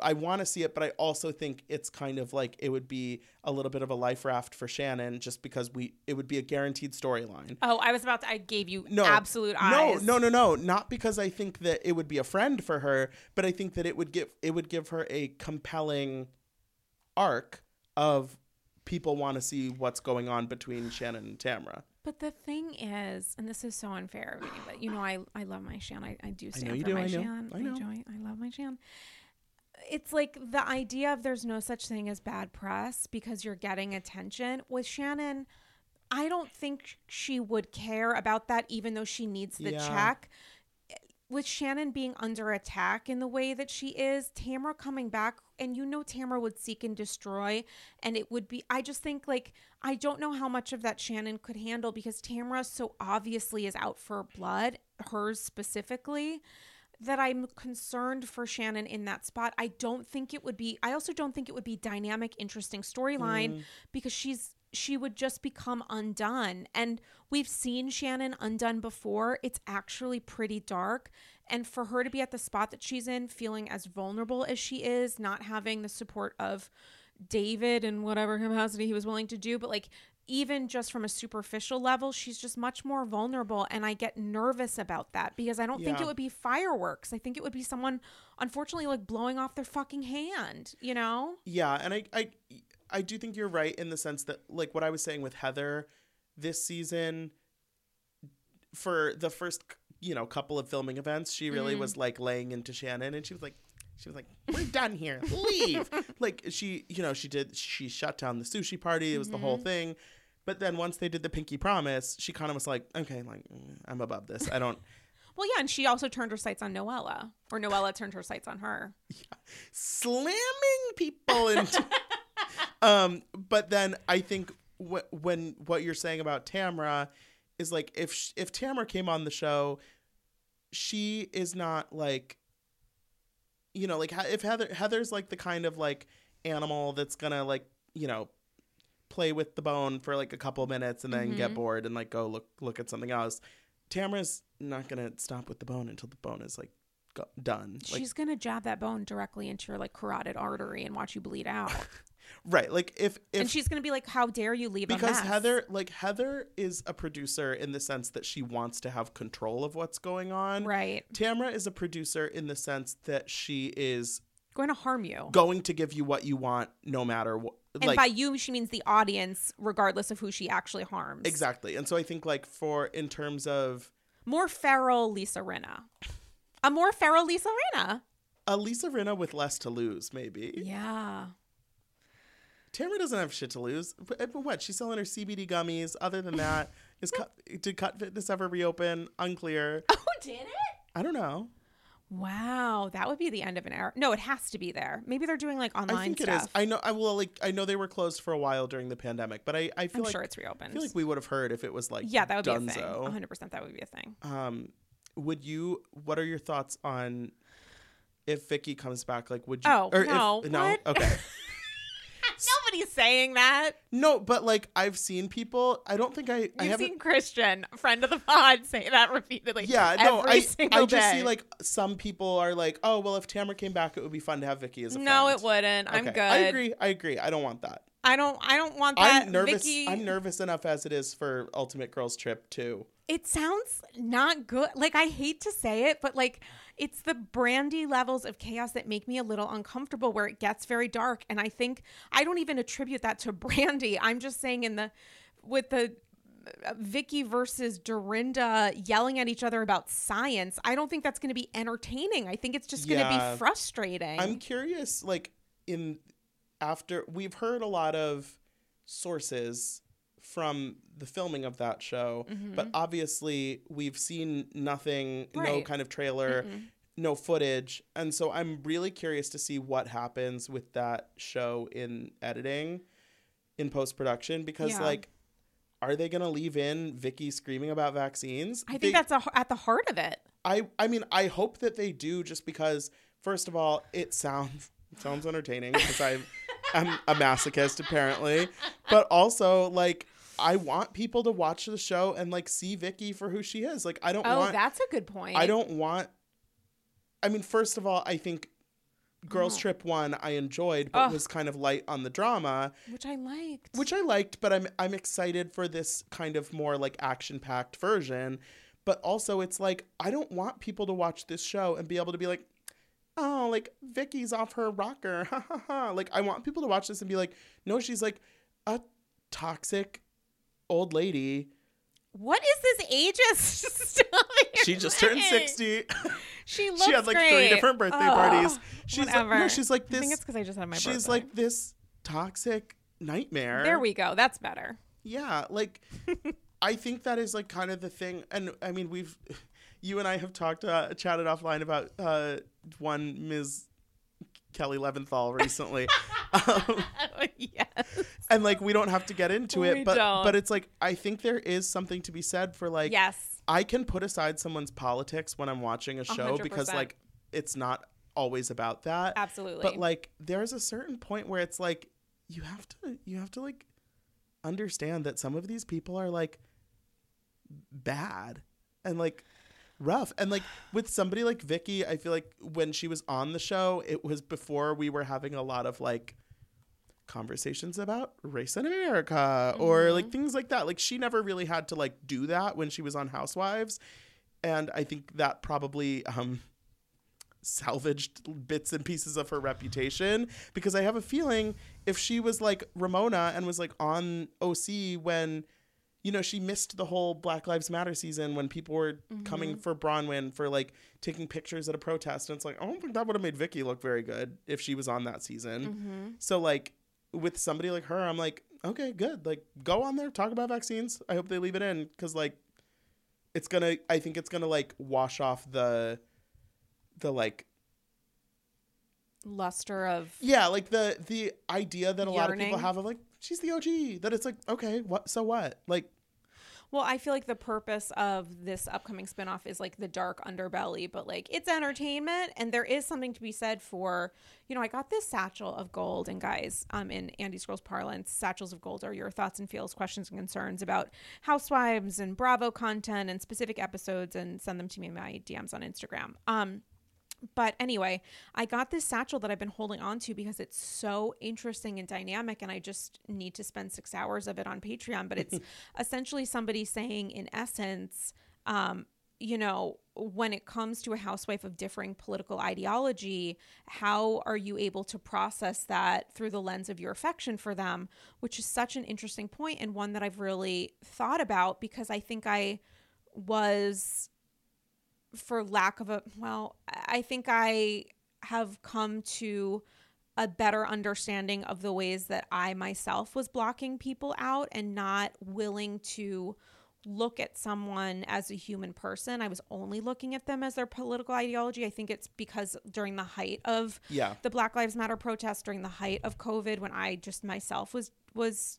I want to see it, but I also think it's kind of like it would be a little bit of a life raft for Shannon, just because we it would be a guaranteed storyline. Oh, I was about to. I gave you No, absolute eyes. no, no, no. No. Not because I think that it would be a friend for her, but I think that it would give it would give her a compelling arc of people want to see what's going on between Shannon and Tamra. But the thing is, and this is so unfair of me, but you know, I, I love my Shan. I, I do stand know you for do, my I know, Shan. I know. enjoy. I love my Shan. It's like the idea of there's no such thing as bad press because you're getting attention. With Shannon, I don't think she would care about that, even though she needs the Yeah. check. With Shannon being under attack in the way that she is, Tamra coming back, and you know Tamra would seek and destroy, and it would be. I just think like I don't know how much of that Shannon could handle because Tamra so obviously is out for blood hers specifically that I'm concerned for Shannon in that spot. I don't think it would be I also don't think it would be dynamic interesting storyline Mm. because she's she would just become undone. And we've seen Shannon undone before. It's actually pretty dark. And for her to be at the spot that she's in, feeling as vulnerable as she is, not having the support of David in whatever capacity he was willing to do, but like even just from a superficial level, she's just much more vulnerable. And I get nervous about that because I don't think it would be fireworks. I think it would be someone, unfortunately, like blowing off their fucking hand, you know? Yeah, and I, I I do think you're right in the sense that like what I was saying with Heather this season for the first you know couple of filming events, she really Mm. was like laying into Shannon and she was like she was like, "We're done here. Leave." [LAUGHS] like she, you know, she did she shut down the sushi party. It was the whole Mm-hmm. thing. But then once they did the pinky promise, she kind of was like, "Okay, like mm, I'm above this. I don't [LAUGHS] Well, yeah. And she also turned her sights on Noella, or Noella turned her sights on her. Yeah. slamming people into [LAUGHS] um but then i think wh- when what you're saying about tamra is like if sh- if tamra came on the show she is not like you know like if heather heather's like the kind of like animal that's gonna like you know play with the bone for like a couple minutes and then get Mhm. bored and like go look look at something else tamra's not gonna stop with the bone until the bone is like go- done like She's gonna jab that bone directly into your like carotid artery and watch you bleed out. [LAUGHS] right like if if and she's gonna be like, "How dare you leave because mess?" Heather, like Heather, is a producer in the sense that she wants to have control of what's going on. right, Tamra is a producer in the sense that she is going to harm you. going to give you what you want, no matter what. And Like by you, she means the audience, regardless of who she actually harms. exactly, and so I think like for in terms of More feral Lisa Rinna. A more feral Lisa Rinna. a Lisa Rinna with less to lose, maybe. Yeah. Tamra doesn't have shit to lose. But, eh, but what? She's selling her CBD gummies. Other than that, is [LAUGHS] cut, did Cut Fitness ever reopen? Unclear. Oh, did it? I don't know. Wow, that would be the end of an era. No, it has to be there. Maybe they're doing like online stuff. I think stuff. it is. I know. I will like. I know they were closed for a while during the pandemic, but I, I feel I'm like sure it's I reopened. feel like we would have heard if it was like yeah, that would be a thing. 100. percent That would be a thing. Um, would you? What are your thoughts on if Vicky comes back? Like, would you? Oh, or no. If, no. Okay. [LAUGHS] Nobody's saying that. No, but like I've seen people. I don't think I. I You've haven't. seen Christian, friend of the pod, [LAUGHS] say that repeatedly. yeah, no, I, I just day. see like some people are like, oh well, if Tamra came back, it would be fun to have Vicky as a no, friend. it wouldn't. I'm good. I agree. I agree. I don't want that. I don't. I don't want that. I'm nervous. Vicky, I'm nervous enough as it is for Ultimate Girls Trip too. It sounds not good. Like I hate to say it, but like it's the Brandi levels of chaos that make me a little uncomfortable where it gets very dark. And I think I don't even attribute that to [LAUGHS] Brandi. I'm just saying in the with the uh, Vicky versus Dorinda yelling at each other about science. I don't think that's going to be entertaining. I think it's just going to be frustrating. I'm curious, like in after we've heard a lot of sources from the filming of that show, mm-hmm. but obviously we've seen nothing, no kind of trailer, Mm-mm. no footage, and so I'm really curious to see what happens with that show in editing, in post production, because Yeah. like. Are they gonna leave in Vicky screaming about vaccines? I think They- that's a, at the heart of it. I I mean I hope that they do just because first of all it sounds it sounds entertaining because I'm I'm a masochist apparently, but also like I want people to watch the show and like see Vicky for who she is. Like I don't Oh, want that's a good point. I don't want. I mean, first of all, I think Girls Oh. Trip one I enjoyed, but was kind of light on the drama, which I liked. which I liked. But I'm I'm excited for this kind of more like action packed version. But also, it's like I don't want people to watch this show and be able to be like, oh, like Vicky's off her rocker, [LAUGHS] ha ha ha. Like I want people to watch this and be like, no, she's like a toxic old lady. what is this ageist [LAUGHS] stuff? She just turned sixty. She [LAUGHS] looks she had like great. three different birthday Oh, parties. She's like, no, she's like this. I think it's because I just had my She's birthday. like this toxic nightmare. there we go. That's better. Yeah, like [LAUGHS] I think that is like kind of the thing. And I mean, we've you and I have talked uh, chatted offline about uh, one Ms. Kelly Leventhal [LAUGHS] recently, [LAUGHS] Um, yes. and like we don't have to get into We it, but don't. but it's like I think there is something to be said for like yes. I can put aside someone's politics when I'm watching a show hundred because like it's not always about that. Absolutely. But like there's a certain point where it's like you have to you have to like understand that some of these people are like bad and like rough. And like with somebody like Vicky, I feel like when she was on the show, it was before we were having a lot of like conversations about race in America or Mm-hmm. like things like that. Like she never really had to like do that when she was on Housewives. And I think that probably um salvaged bits and pieces of her reputation because I have a feeling if she was like Ramona and was like on OC when you know she missed the whole Black Lives Matter season when people were coming for Braunwyn for like taking pictures at a protest and it's like I don't think that would have made Vicky look very good if she was on that season. Mm-hmm. So like with somebody like her I'm like okay good like go on there talk about vaccines. I hope they leave it in cuz like it's going to I think it's going to like wash off the the like Luster of yeah like the the idea that a lot of people have of like she's the OG that it's like okay what so what like Well, I feel like the purpose of this upcoming spinoff is like the dark underbelly, but like it's entertainment and there is something to be said for, you know, I got this satchel of gold and guys, um in Andy Scrolls parlance, satchels of gold are your thoughts and feels, questions and concerns about housewives and Bravo content and specific episodes and send them to me in my DMs on Instagram. Um but anyway, I got this satchel that I've been holding on to because it's so interesting and dynamic, and I just need to spend six hours of it on Patreon. But it's [LAUGHS] essentially somebody saying, in essence, um, you know, when it comes to a housewife of differing political ideology, how are you able to process that through the lens of your affection for them? Which is such an interesting point and one that I've really thought about because I think I was for lack of a well i think i have come to a better understanding of the ways that i myself was blocking people out and not willing to look at someone as a human person. I was only looking at them as their political ideology. I think it's because during the height of yeah. the black lives matter protests during the height of covid when i just myself was was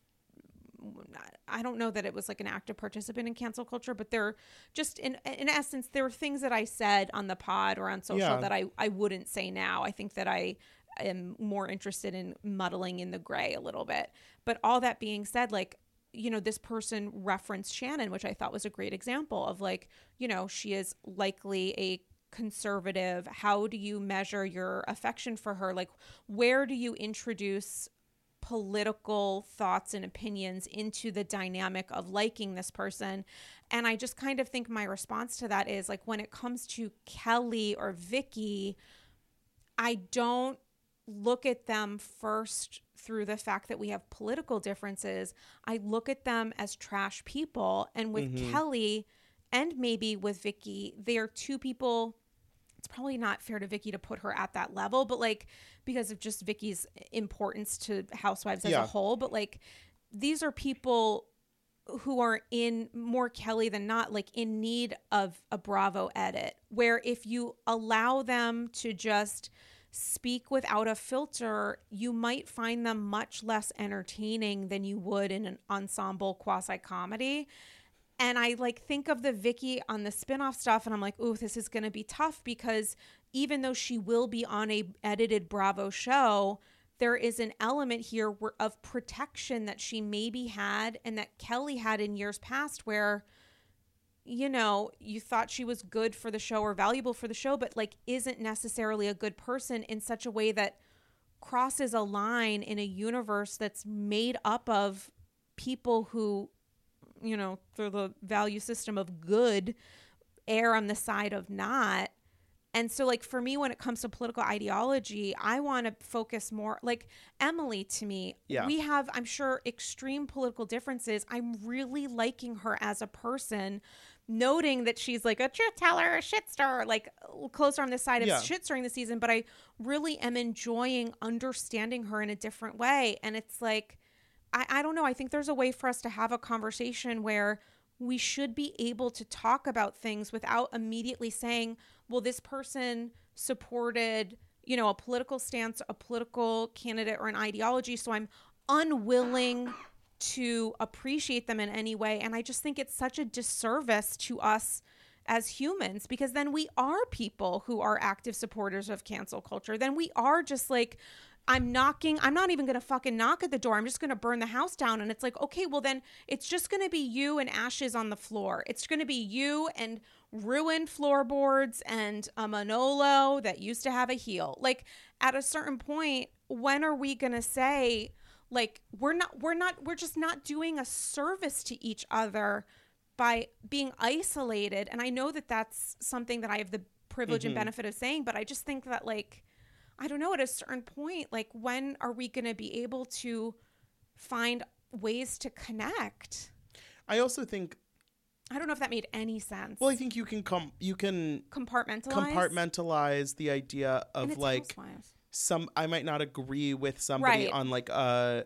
I don't know that it was like an active participant in cancel culture, but there just in in essence there were things that I said on the pod or on social Yeah. that I I wouldn't say now. I think that I am more interested in muddling in the gray a little bit. But all that being said, like you know, this person referenced Shannon, which I thought was a great example of like, you know, she is likely a conservative. How do you measure your affection for her? Like, where do you introduce political thoughts and opinions into the dynamic of liking this person. And I just kind of think my response to that is like when it comes to Kelly or Vicky, I don't look at them first through the fact that we have political differences. I look at them as trash people. And with mm-hmm. Kelly and maybe with Vicky, they're two people it's probably not fair to Vicky to put her at that level, but like because of just Vicky's importance to housewives as Yeah. a whole, but like these are people who are in more Kelly than not like in need of a Bravo edit where if you allow them to just speak without a filter, you might find them much less entertaining than you would in an ensemble quasi comedy. And I like think of the Vicky on the spin-off stuff and I'm like, "Ooh, this is going to be tough because even though she will be on a edited Bravo show, there is an element here of protection that she maybe had and that Kelly had in years past where you know, you thought she was good for the show or valuable for the show, but like isn't necessarily a good person in such a way that crosses a line in a universe that's made up of people who, you know, through the value system of good, err on the side of not. And so, like, for me, when it comes to political ideology, I want to focus more, like, Emily to me, Yeah. we have, I'm sure, extreme political differences. I'm really liking her as a person, noting that she's like a truth teller, a shit star, like closer on the side of Yeah. shit stirring the season. But I really am enjoying understanding her in a different way. And it's like, I, I don't know. I think there's a way for us to have a conversation where we should be able to talk about things without immediately saying, well, this person supported you know, a political stance, a political candidate, or an ideology. So I'm unwilling to appreciate them in any way. And I just think it's such a disservice to us as humans because then we are people who are active supporters of cancel culture. Then we are just like, I'm knocking, I'm not even going to fucking knock at the door. I'm just going to burn the house down. And it's like, okay, well, then it's just going to be you and ashes on the floor. It's going to be you and ruined floorboards and a Manolo that used to have a heel. Like, at a certain point, when are we going to say, like, we're not, we're not, we're just not doing a service to each other by being isolated? And I know that that's something that I have the privilege Mm-hmm. and benefit of saying, but I just think that, like, I don't know, at a certain point, like when are we going to be able to find ways to connect? I also think I don't know if that made any sense. well I think you can come you can compartmentalize. compartmentalize the idea of like housewives. some I might not agree with somebody Right. on like a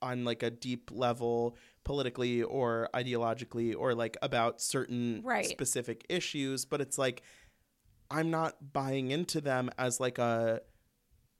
on like a deep level politically or ideologically or like about certain Right. specific issues but it's like I'm not buying into them as like a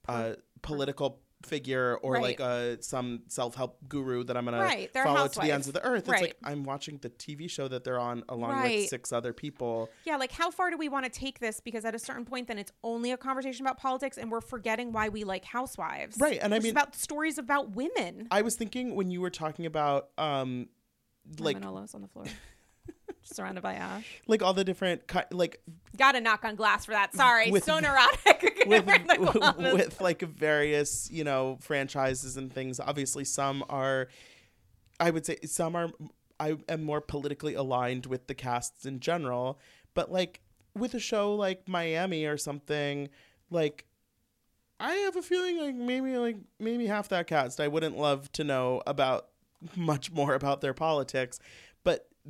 a political figure or Right. like a some self-help guru that I'm gonna a follow to the ends of the earth. It's like I'm watching the TV show that they're on along with six other people. Yeah, like how far do we want to take this? Because at a certain point, then it's only a conversation about politics, and we're forgetting why we like housewives. Right, and I mean- about stories about women. I was thinking when you were talking about um like Manolos on the floor, [LAUGHS] surrounded by ash. like all the different like Got to knock on glass for that. Sorry, With- so neurotic. [LAUGHS] with We're in the closet. with like various you know franchises and things obviously some are i would say some are i am more politically aligned with the casts in general but like with a show like miami or something like i have a feeling like maybe like maybe half that cast i wouldn't love to know about [LAUGHS] much more about their politics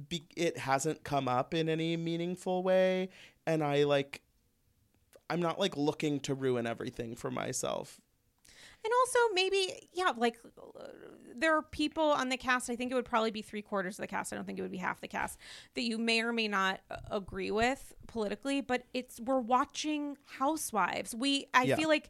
be- it hasn't come up in any meaningful way and i like I'm not like looking to ruin everything for myself. And also, maybe, yeah, like uh, there are people on the cast. I think it would probably be three quarters of the cast. I don't think it would be half the cast that you may or may not uh, agree with politically. But it's we're watching Housewives. We, I Yeah. feel like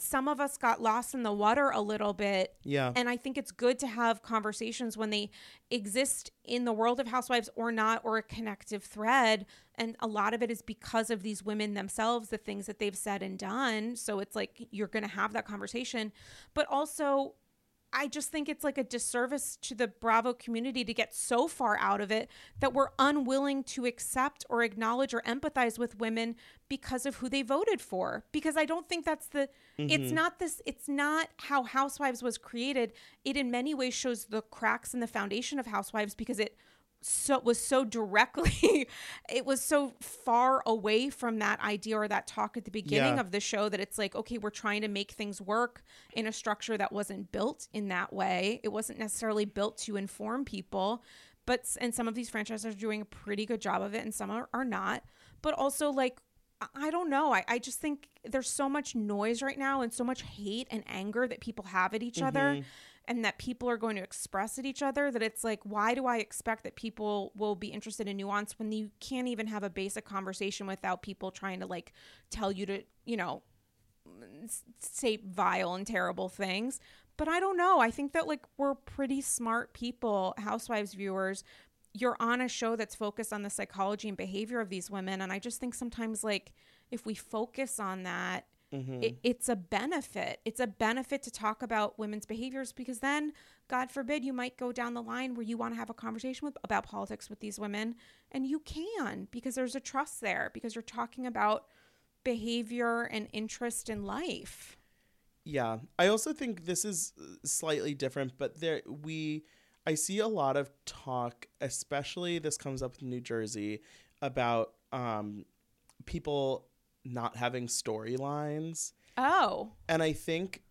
some of us got lost in the water a little bit. Yeah. And I think it's good to have conversations when they exist in the world of housewives or not, or a connective thread. And a lot of it is because of these women themselves, the things that they've said and done. So it's like you're going to have that conversation. But also, I just think it's like a disservice to the Bravo community to get so far out of it that we're unwilling to accept or acknowledge or empathize with women because of who they voted for. Because I don't think that's the, it's mm-hmm. not this, it's not how Housewives was created. It in many ways shows the cracks in the foundation of Housewives because it so was so directly [LAUGHS] it was so far away from that idea or that talk at the beginning Yeah. of the show that it's like okay we're trying to make things work in a structure that wasn't built in that way it wasn't necessarily built to inform people but and some of these franchises are doing a pretty good job of it and some are, are not but also like I- I don't know. I, I just think there's so much noise right now and so much hate and anger that people have at each other mm-hmm. And that people are going to express at each other that it's like, why do I expect that people will be interested in nuance when you can't even have a basic conversation without people trying to like tell you to, you know, say vile and terrible things. But I don't know. I think that like we're pretty smart people, housewives viewers. You're on a show that's focused on the psychology and behavior of these women. And I just think sometimes like if we focus on that, it, it's a benefit. It's a benefit to talk about women's behaviors because then, God forbid, you might go down the line where you want to have a conversation with about politics with these women, and you can because there's a trust there because you're talking about behavior and interest in life. Yeah. I also think this is uh, slightly different, but there we I see a lot of talk, especially this comes up in New Jersey about um people not having storylines. Oh, And I think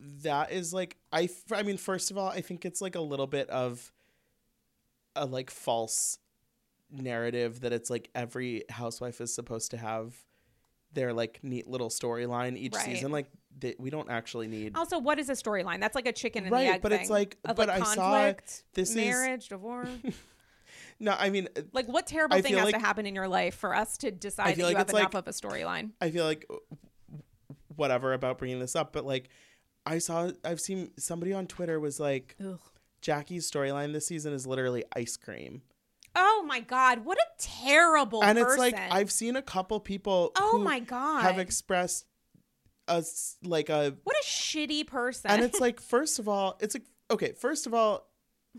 that is like I f- I mean first of all, I think it's like a little bit of a like false narrative that it's like every housewife is supposed to have their like neat little storyline each Right. season like they, we don't actually need also, what is a storyline? That's like a chicken and Right, the egg but it's like- of but like I saw this is- marriage, divorce. [LAUGHS] no i mean uh, like, what terrible I thing has to happen in your life for us to decide that feel you like have enough like- of a storyline? i feel like uh, whatever about bringing this up, but like I saw I've seen somebody on Twitter was like Ugh. Jackie's storyline this season is literally ice cream. Oh my god, what a terrible and person. it's like I've seen a couple people Oh who my god. have expressed us like a what a shitty person. and it's like first of all, it's like okay, first of all,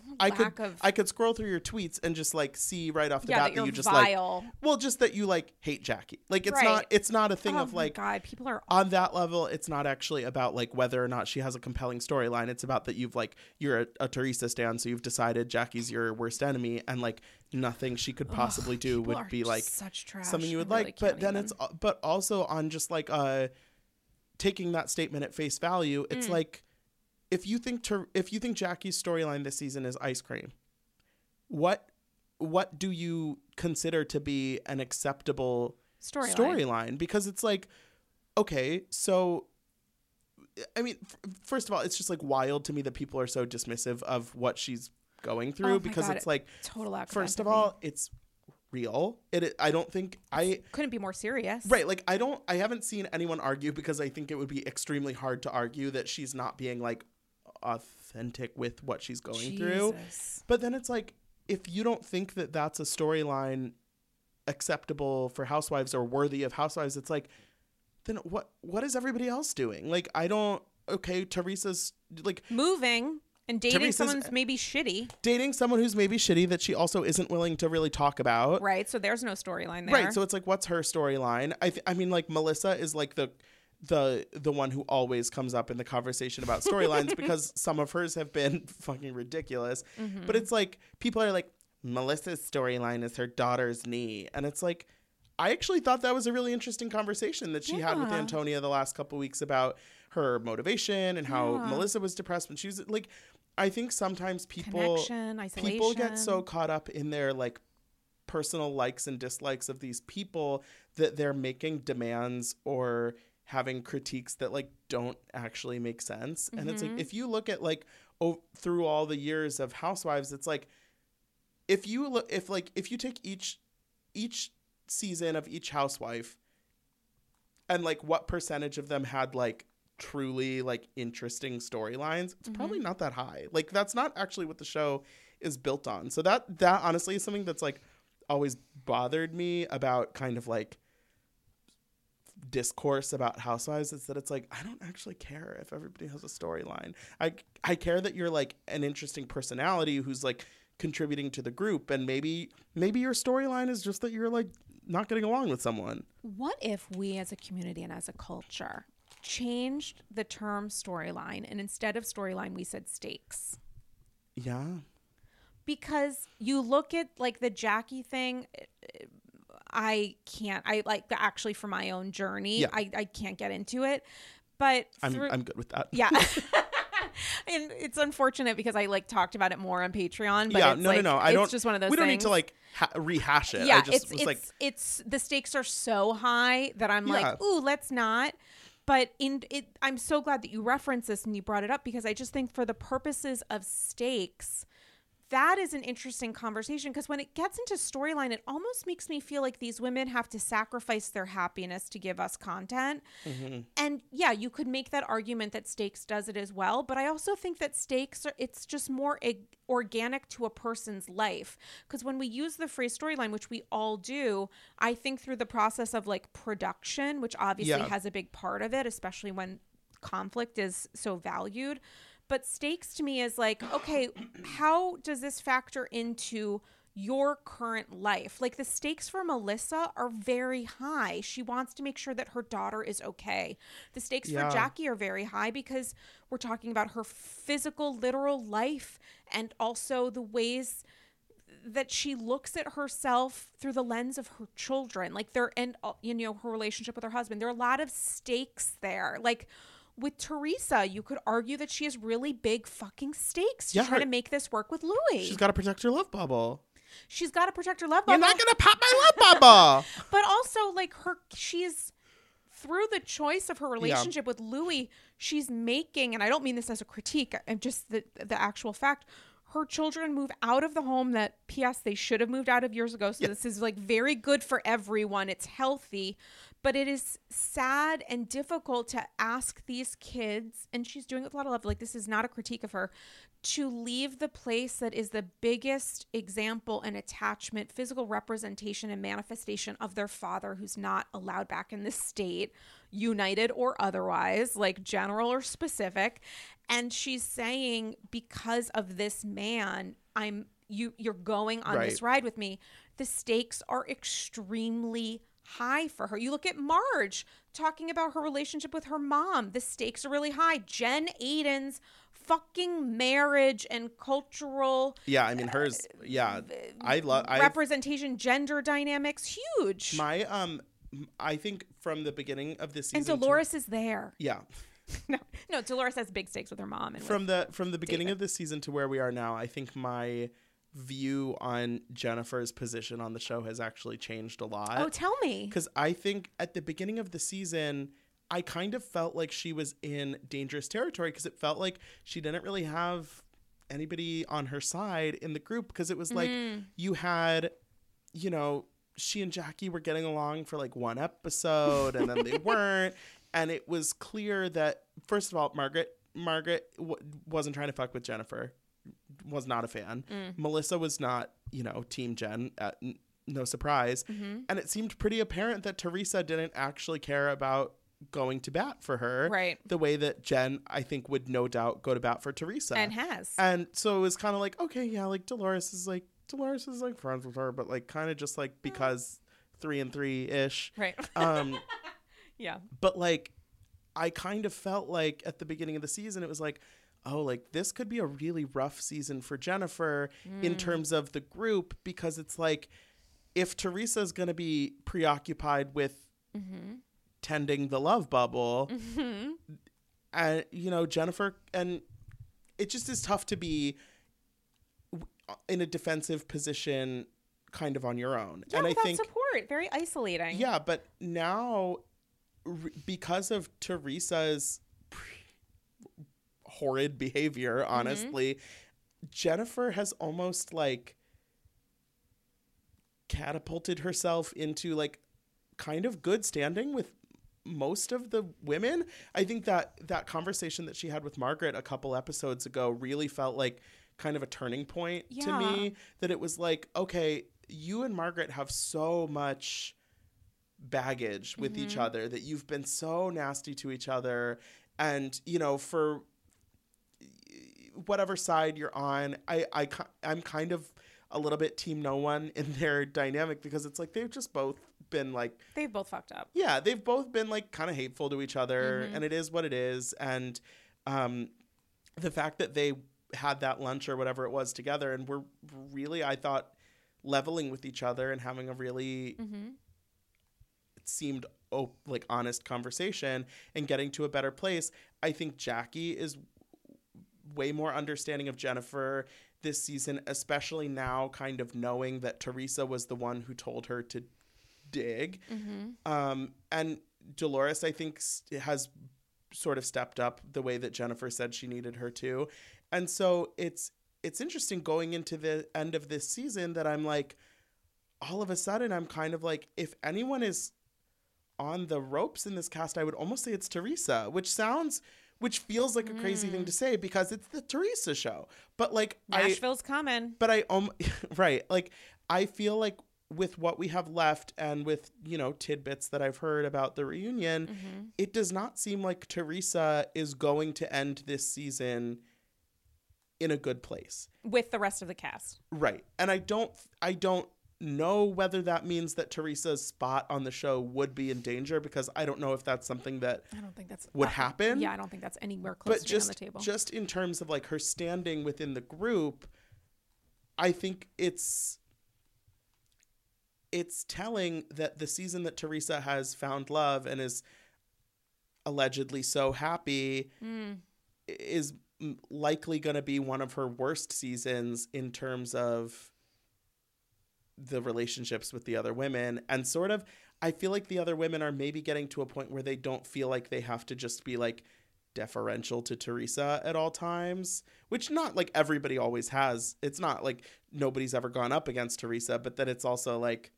[LAUGHS] I could of- I could scroll through your tweets and just like see right off the yeah, bat that that you just like well just that you like hate Jackie. Like it's Right. not it's not a thing oh of like god, people are on that level it's not actually about like whether or not she has a compelling storyline it's about that you've like you're a, a teresa stan so you've decided jackie's your worst enemy and like nothing she could possibly Ugh, do would be like something you would really like but then even. it's uh, but also on just like uh taking that statement at face value it's Mm. like if you think Ter- if you think jackie's storyline this season is ice cream what what do you consider to be an acceptable storyline. storyline because it's like okay so i mean f- first of all it's just like wild to me that people are so dismissive of what she's going through Oh because God, it's like Total first of all it's real it i don't think i couldn't be more serious. right like i don't i haven't seen anyone argue because i think it would be extremely hard to argue that she's not being like authentic with what she's going through but then it's like, if you don't think that that's a storyline acceptable for Housewives or worthy of Housewives, it's like, then what? What is everybody else doing? Like, I don't. Okay, Teresa's like Moving and dating Teresa's- someone's maybe shitty, dating someone who's maybe shitty that she also isn't willing to really talk about. right? So there's no storyline there. Right. So it's like, what's her storyline? I th- I mean, like Melissa is like the the the one who always comes up in the conversation about storylines [LAUGHS] because some of hers have been [LAUGHS] fucking ridiculous. Mm-hmm. But it's like people are like Melissa's storyline is her daughter's knee, and it's like. I actually thought that was a really interesting conversation that she had with Antonia the last couple weeks about her motivation and how Yeah. Melissa was depressed when she was like I think sometimes people people get so caught up in their like personal likes and dislikes of these people that they're making demands or having critiques that like don't actually make sense. And it's like Mhm. if you look at like oh, through all the years of housewives it's like if you look if like if you take each each season of each housewife and like what percentage of them had like truly like interesting storylines it's probably not that high. Like that's not actually what the show is built on. So that that honestly is something that's like always bothered me about kind of like discourse about housewives is that it's like i don't actually care if everybody has a storyline. I i care that you're like an interesting personality who's like contributing to the group and maybe maybe your storyline is just that you're like not getting along with someone. What if we as a community and as a culture changed the term storyline and instead of storyline we said stakes? yeah. Because you look at like the Jackie thing I can't I like actually for my own journey Yeah. I I can't get into it. But i'm through, i'm good with that yeah. [LAUGHS] [LAUGHS] and it's unfortunate because I like talked about it more on Patreon. But yeah it's no like, no no i it's don't just one of those. we don't need to like ha- rehash it Yeah, i just it's was it's like it's the stakes are so high that I'm Yeah. like, ooh, let's not. But in it, I'm so glad that you referenced this and you brought it up because I just think for the purposes of stakes, that is an interesting conversation because when it gets into storyline, it almost makes me feel like these women have to sacrifice their happiness to give us content. mhm. And yeah, you could make that argument that Stakes does it as well, but I also think that Stakes are it's just more organic to a person's life because when we use the phrase storyline, which we all do, I think through the process of like production, which obviously Yeah. has a big part of it, especially when conflict is so valued. But stakes to me is like, okay, how does this factor into your current life? Like the stakes for Melissa are very high. She wants to make sure that her daughter is okay. The stakes Yeah. for Jackie are very high because we're talking about her physical, literal life and also the ways that she looks at herself through the lens of her children like there and uh, you know her relationship with her husband there are a lot of stakes there like with Teresa you could argue that she has really big fucking stakes. To Yeah, try her- to make this work with Luis. She's got to protect her love bubble. She's got to protect her love bubble. you're not gonna pop my love bubble. [LAUGHS] But also like her she's through the choice of her relationship with Luis she's making and I don't mean this as a critique I'm just the the actual fact her children move out of the home that ps they should have moved out of years ago. So Yeah. this is like very good for everyone. It's healthy but it is sad and difficult to ask these kids and she's doing it with a lot of love like this is not a critique of her to leave the place that is the biggest example and attachment physical representation and manifestation of their father who's not allowed back in this state united or otherwise like general or specific. And she's saying because of this man i'm you you're going on this ride with me. The stakes are extremely high for her you look at marge talking about her relationship with her mom the stakes are really high jen Aydin's fucking marriage and cultural Yeah, I mean hers. Yeah, I love. I representation gender dynamics huge my um. I think from the beginning of this and season, to- dolores is there yeah, [LAUGHS] no no dolores has big stakes with her mom and from the from the beginning of this season to where we are now, I think my view on Jennifer's position on the show has actually changed a lot. oh tell me because I think at the beginning of the season, I kind of felt like she was in dangerous territory because it felt like she didn't really have anybody on her side in the group because it was like mm-hmm. you had, you know, she and Jackie were getting along for like one episode and then they [LAUGHS] weren't. And it was clear that, first of all, Margaret. Margaret w- wasn't trying to fuck with Jennifer. Was not a fan. Melissa was not, you know, Team Jen. Uh, n- no surprise. And it seemed pretty apparent that Teresa didn't actually care about going to bat for her. Right. The way that Jen, I think, would no doubt go to bat for Teresa. and has And so it was kind of like, okay, yeah, like Dolores is like Dolores is like friends with her, but like kind of just like because three and three ish. right Um, [LAUGHS] yeah but like I kind of felt like at the beginning of the season it was like, oh, like this could be a really rough season for Jennifer in hmm. terms of the group because it's like if Teresa is gonna be preoccupied with mm-hmm. tending the love bubble, and you know Jennifer and it just is tough to be uh, in a defensive position kind of on your own. yeah and I without think support. Very isolating. Yeah, but now because of Teresa's horrid behavior, mm-hmm. honestly, Jennifer has almost like catapulted herself into like kind of good standing with most of the women. I think that that conversation that she had with Margaret a couple episodes ago really felt like kind of a turning point to me that it was like okay, you and Margaret have so much baggage with each mm-hmm. other that you've been so nasty to each other. And you know for whatever side you're on i i i'm kind of a little bit team no one [LAUGHS] in their dynamic because it's like they've just both been like they've both fucked up. Yeah they've both been like kind of hateful to each other and it is what it is and um the fact that they had that lunch or whatever it was together and were really i thought leveling with each other and having a really it seemed oh, like honest conversation and getting to a better place i think jackie is way more understanding of Jennifer this season, especially now, kind of knowing that Teresa was the one who told her to dig. Um, and Dolores, I think, has sort of stepped up the way that Jennifer said she needed her to. And so it's it's interesting going into the end of this season that I'm like, all of a sudden, I'm kind of like, if anyone is on the ropes in this cast, I would almost say it's Teresa, which sounds, which feels like a crazy thing to say because it's the Teresa show. But like, I, nashville's coming but I, um, [LAUGHS] right, like, I feel like with what we have left and with, you know, tidbits that I've heard about the reunion, it does not seem like Teresa is going to end this season in a good place. with the rest of the cast Right. And I don't I don't know whether that means that Teresa's spot on the show would be in danger because I don't know if that's something that i don't think that's would happen. yeah i don't think that's anywhere close But to being on just the table just in terms of like her standing within the group, I think it's it's telling that the season that Teresa has found love and is allegedly so happy Mm. is likely going to be one of her worst seasons in terms of the relationships with the other women and sort of I feel like the other women are maybe getting to a point where they don't feel like they have to just be like deferential to Teresa at all times, which not like everybody always has. It's not like nobody's ever gone up against Teresa, but then it's also like,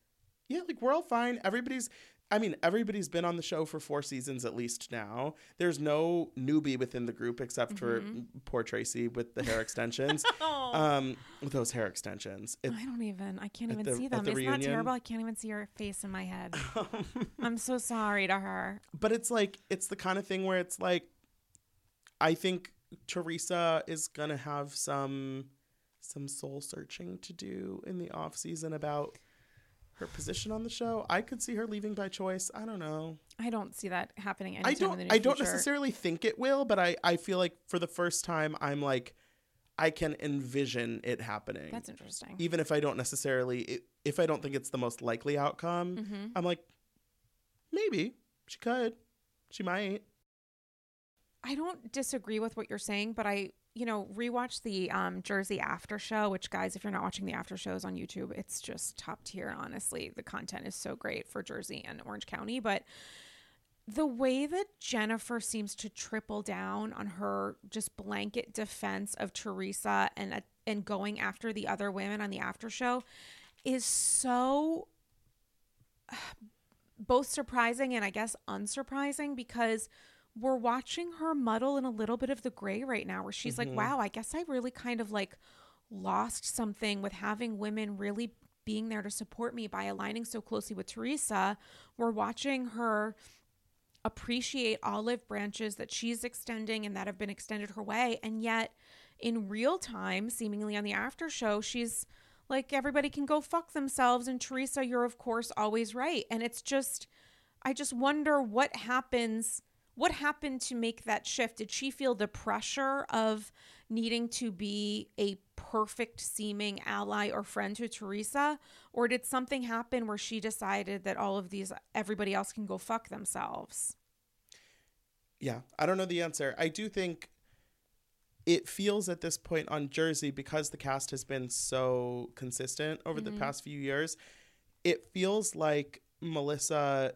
yeah, like we're all fine. Everybody's I mean, everybody's been on the show for four seasons at least now. There's no newbie within the group except for Mhm. poor Tracy with the hair extensions. [LAUGHS] Oh, um, with those hair extensions. It, I don't even. I can't even the- see them. the Isn't that terrible? I can't even see her face in my head. [LAUGHS] I'm so sorry to her. but it's like it's the kind of thing where it's like I think Teresa is gonna have some some soul searching to do in the off season about her position on the show. I could see her leaving by choice. I don't know. I don't see that happening anytime I don't in the near I don't future. necessarily think it will, but I I feel like for the first time I'm like I can envision it happening. That's interesting. Even if I don't necessarily if I don't think it's the most likely outcome, hmm I'm like maybe she could. She might. I don't disagree with what you're saying, but I, you know, rewatched the um, Jersey After Show. Which, guys, if you're not watching the after shows on YouTube, it's just top tier. Honestly, the content is so great for Jersey and Orange County, but the way that Jennifer seems to triple down on her just blanket defense of Teresa and uh, and going after the other women on the after show is so [SIGHS] both surprising and I guess unsurprising because we're watching her muddle in a little bit of the gray right now where she's Mhm. like, wow, I guess I really kind of like lost something with having women really being there to support me by aligning so closely with Teresa. We're watching her appreciate olive branches that she's extending and that have been extended her way. And yet, in real time, seemingly on the after show, she's like, everybody can go fuck themselves. And Teresa, you're of course always right. And it's just, I just wonder what happens. What happened to make that shift? Did she feel the pressure of needing to be a perfect seeming ally or friend to Teresa? Or did something happen where she decided that all of these, everybody else can go fuck themselves? Yeah, I don't know the answer. I do think it feels at this point on Jersey because the cast has been so consistent over Mhm. the past few years. It feels like Melissa,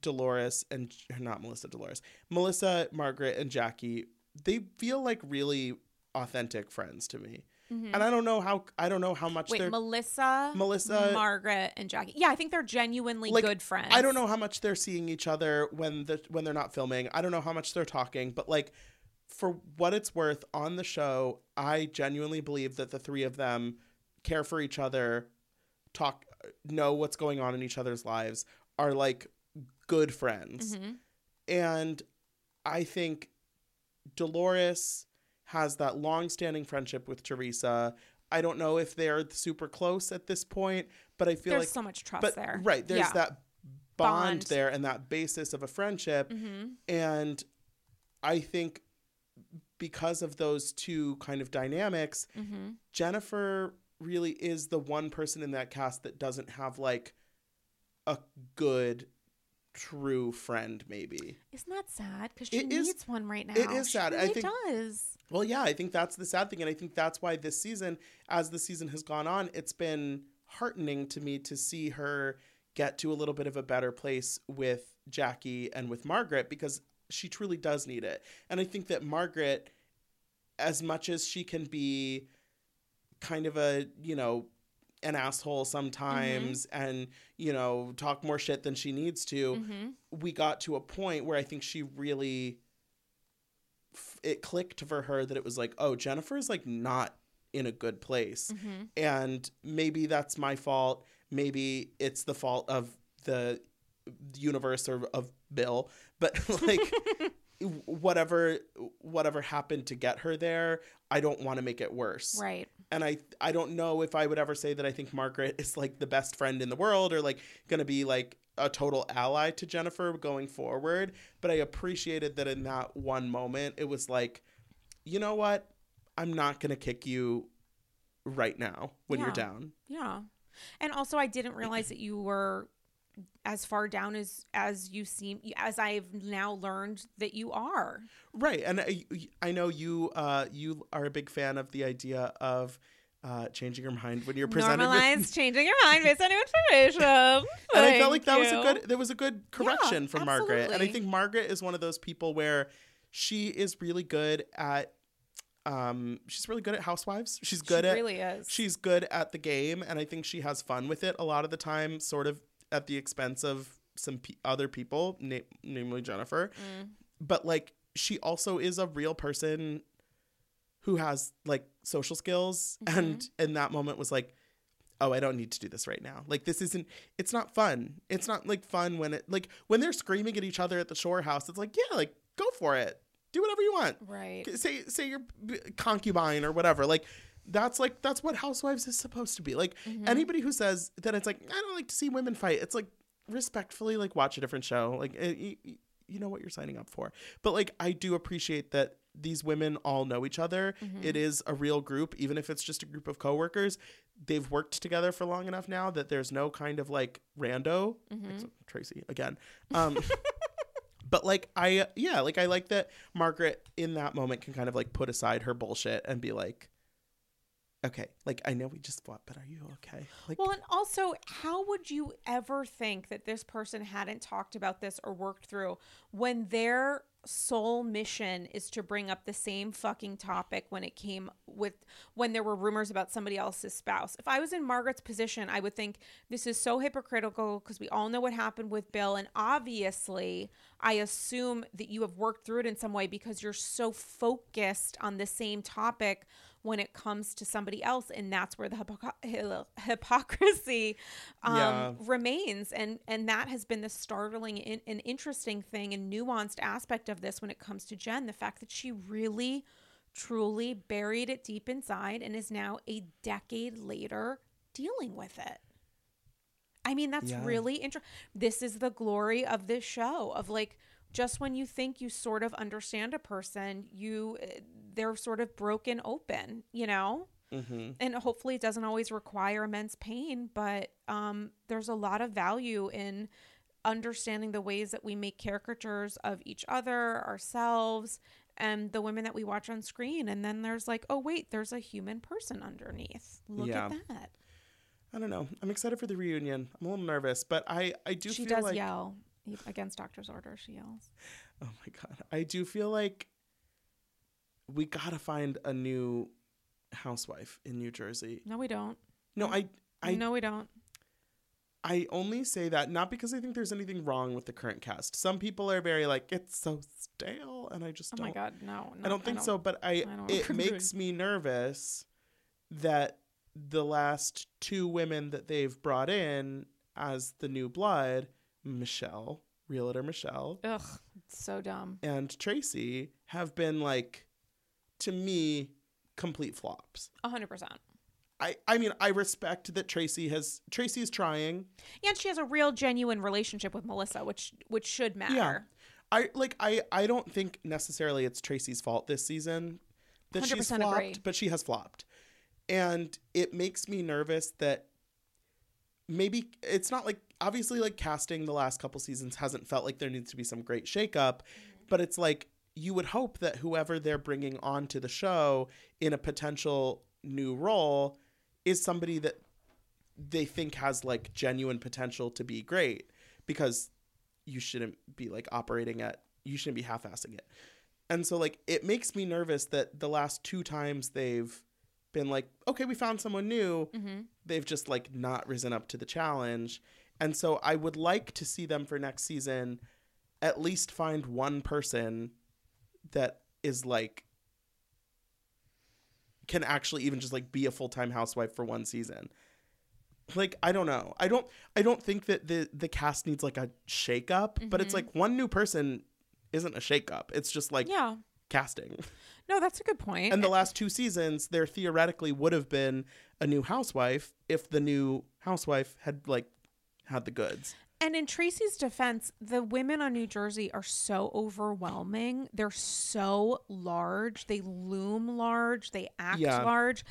Dolores, and not Melissa, Dolores, Melissa, Margaret, and Jackie. They feel like really authentic friends to me, and I don't know how. I don't know how much Mm-hmm. Wait, they're. Melissa, Melissa- Margaret, and Jackie. Yeah, I think they're genuinely Like, good friends. I don't know how much they're seeing each other when the when they're not filming. I don't know how much they're talking, but like for what it's worth on the show, I genuinely believe that the three of them care for each other, talk know what's going on in each other's lives, are like good friends. Mhm. And I think Dolores has that long-standing friendship with Teresa. I don't know if they're super close at this point, but I feel like There's like so much trust but there. right there's Yeah. that bond, Bond. there and that basis of a friendship Mm-hmm. and i think because of those two kind of dynamics Mm-hmm. jennifer really is the one person in that cast that doesn't have like a good true friend maybe Isn't that sad? Because she It is- needs one right now. it is sad. I think- does. Well, yeah, I think that's the sad thing. And I think that's why this season, as the season has gone on, it's been heartening to me to see her get to a little bit of a better place with Jackie and with Margaret because she truly does need it. And I think that Margaret, as much as she can be kind of a, you know, an asshole sometimes and, you know, talk more shit than she needs to, Mm-hmm. we got to a point where I think she really it clicked for her that it was like, oh, jennifer is like not in a good place. Mm-hmm. And maybe that's my fault. Maybe it's the fault of the universe or of Bill, but [LAUGHS] like [LAUGHS] whatever whatever happened to get her there, I don't want to make it worse Right. And I I don't know if I would ever say that I think Margaret [LAUGHS] is like the best friend in the world or like going to be like a total ally to Jennifer going forward, but I appreciated that in that one moment it was like you know what? I'm not going to kick you right now when you're down. Yeah. And also, I didn't realize that you were as far down as as you seem as I've now learned that you are. Right. And I, I know you uh you are a big fan of the idea of uh, changing your mind when you're presented with [LAUGHS] changing your mind based on new information. [LAUGHS] and I felt like that was a good there was a good correction from Margaret. And I think Margaret is one of those people where she is really good at um she's really good at housewives. She's good she at really is. she's good at the game and I think she has fun with it a lot of the time sort of at the expense of some pe other people, na- namely Jennifer. Mm. But like she also is a real person who has like social skills Mm-hmm. and in that moment was like oh i don't need to do this right now like this isn't it's not fun it's not like fun when it like when they're screaming at each other at the shore house it's like yeah like go for it do whatever you want right. say say you're concubine or whatever like that's like that's what housewives is supposed to be. Like Mhm. anybody who says that it's like i don't like to see women fight it's like respectfully like watch a different show. Like it, you, you know what you're signing up for. But like i do appreciate that these women all know each other. Mhm. it is a real group. Even if it's just a group of coworkers they've worked together for long enough now that there's no kind of like rando. Mhm. Except tracy again. Um [LAUGHS] but like i yeah like i like that margaret in that moment can kind of like put aside her bullshit and be like okay like i know we just fought but are you okay like Well, and also, how would you ever think that this person hadn't talked about this or worked through when their sole mission is to bring up the same fucking topic when it came with when there were rumors about somebody else's spouse? If I was in Margaret's position, I would think this is so hypocritical because we all know what happened with Bill. And obviously, I assume that you have worked through it in some way because you're so focused on the same topic when it comes to somebody else and that's where the hypocr- hypocrisy um, Yeah. remains and and that has been the startling and, and interesting thing and nuanced aspect of this when it comes to jen the fact that she really truly buried it deep inside and is now a decade later dealing with it i mean that's Yeah. really interesting this is the glory of this show of like just when you think you sort of understand a person you they're sort of broken open you know? Mm-hmm. and hopefully it doesn't always require immense pain but um, there's a lot of value in understanding the ways that we make caricatures of each other ourselves and the women that we watch on screen. And then there's like oh wait there's a human person underneath. Look Yeah. at that. I don't know. I'm excited for the reunion. I'm a little nervous but i i do she feel does like yell against doctor's order she yells oh my god i do feel like we gotta find a new housewife in new jersey no we don't no i i no we don't I only say that not because I think there's anything wrong with the current cast. Some people are very like it's so stale, and I just oh don't. my god no, no I don't think so. But I, don't it [LAUGHS] agree. makes me nervous that the last two women that they've brought in as the new blood, Michelle, realtor Michelle, ugh so dumb and Tracy, have been like, to me, complete flops. 100% I, I mean, I respect that Tracy has Tracy is trying. and she has a real genuine relationship with melissa which which should matter Yeah. I like I I don't think necessarily it's Tracy's fault this season that she's 100% flopped, agree. but she has flopped. And it makes me nervous that maybe it's not like obviously like casting the last couple seasons hasn't felt like there needs to be some great shakeup, but it's like you would hope that whoever they're bringing onto the show in a potential new role is somebody that they think has like genuine potential to be great because you shouldn't be like operating at you shouldn't be half-assing it. And so like it makes me nervous that the last two times they've been like okay we found someone new. Mm-hmm. they've just like not risen up to the challenge. And so i would like to see them for next season at least find one person that is like can actually even just like be a full-time housewife for one season. Like i don't know. I don't i don't think that the the cast needs like a shake up but it's Mhm. like one new person isn't a shake up it's just like yeah casting no that's a good point. and the last two seasons there theoretically would have been a new housewife if the new housewife had like had the goods And in Tracy's defense, the women on New Jersey are so overwhelming. They're so large. They loom large. They act Yeah. large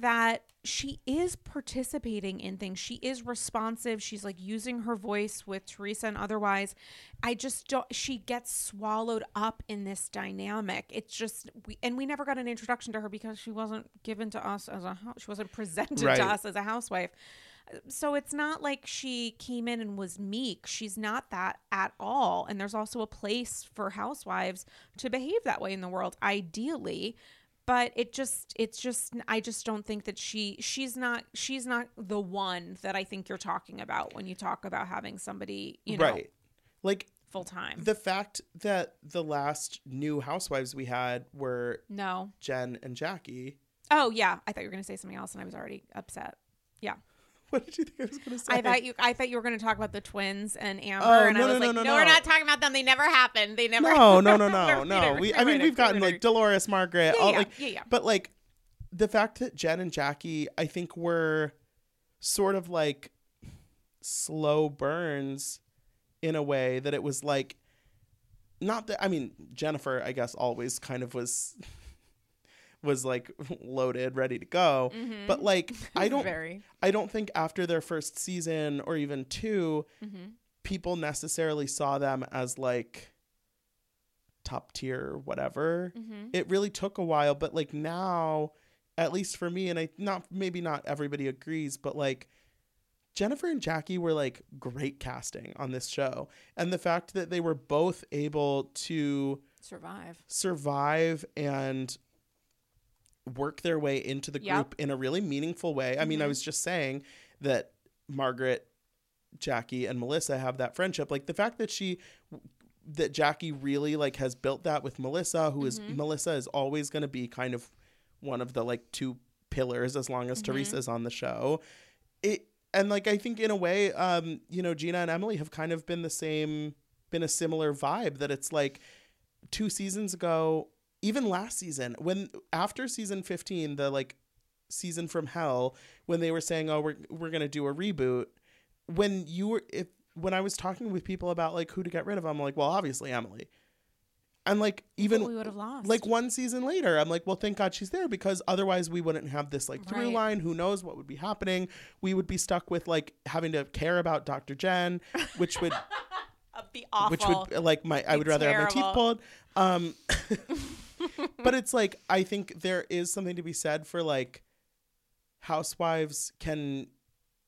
that she is participating in things. She is responsive. She's like using her voice with Teresa and otherwise. I just don't she gets swallowed up in this dynamic. It's just we and we never got an introduction to her because she wasn't given to us as a she wasn't presented Right. to us as a housewife. So it's not like she came in and was meek. She's not that at all. And there's also a place for housewives to behave that way in the world, ideally. But it just, it's just, I just don't think that she, she's not, she's not the one that I think you're talking about when you talk about having somebody, you know, right. Like full time. the fact that the last new housewives we had were No. Jen and Jackie. Oh yeah, I thought you were going to say something else, and I was already upset. Yeah, [LAUGHS] What did you think I was going to say? I thought you. I thought you were going to talk about the twins and Amber, Oh, and no, I was no, like, no, no, no, we're not talking about them. They never happened. They never. No, [LAUGHS] no, no, no, no. We. I mean, we've gotten like Dolores, Margaret, Yeah, all yeah, like, yeah, yeah. but like the fact that Jen and Jackie, I think, were sort of like slow burns in a way that it was like, not that I mean, Jennifer, I guess, always kind of was was like [LAUGHS] loaded, ready to go. Mhm. But like, [LAUGHS] I don't, Very. I don't think after their first season or even two, Mhm. people necessarily saw them as like top tier whatever Mhm. it really took a while but like now at least for me and i not maybe not everybody agrees but like jennifer and jackie were like great casting on this show and the fact that they were both able to Survive. survive and work their way into the group in a really meaningful way. I mean, I Mhm. was just saying that Margaret, Jackie, and Melissa have that friendship. Like the fact that she that Jackie really like has built that with Melissa, who is Mhm. Melissa is always going to be kind of one of the like two pillars as long as Mhm. Teresa's on the show. It and like I think in a way, um, you know, Gina and Emily have kind of been the same, been a similar vibe. That it's like two seasons ago, even last season, when after season fifteen, the like season from hell, when they were saying, "Oh, we're we're gonna do a reboot," when you were if when I was talking with people about like who to get rid of, I'm like, well, obviously Emily. And like even we would have lost. like one season later, I'm like, well, thank God she's there because otherwise we wouldn't have this like through Right. line. Who knows what would be happening? We would be stuck with like having to care about Dr. Jen, which would [LAUGHS] be awful. which would like my I would rather have my teeth pulled. Um, [LAUGHS] [LAUGHS] but it's like I think there is something to be said for like housewives can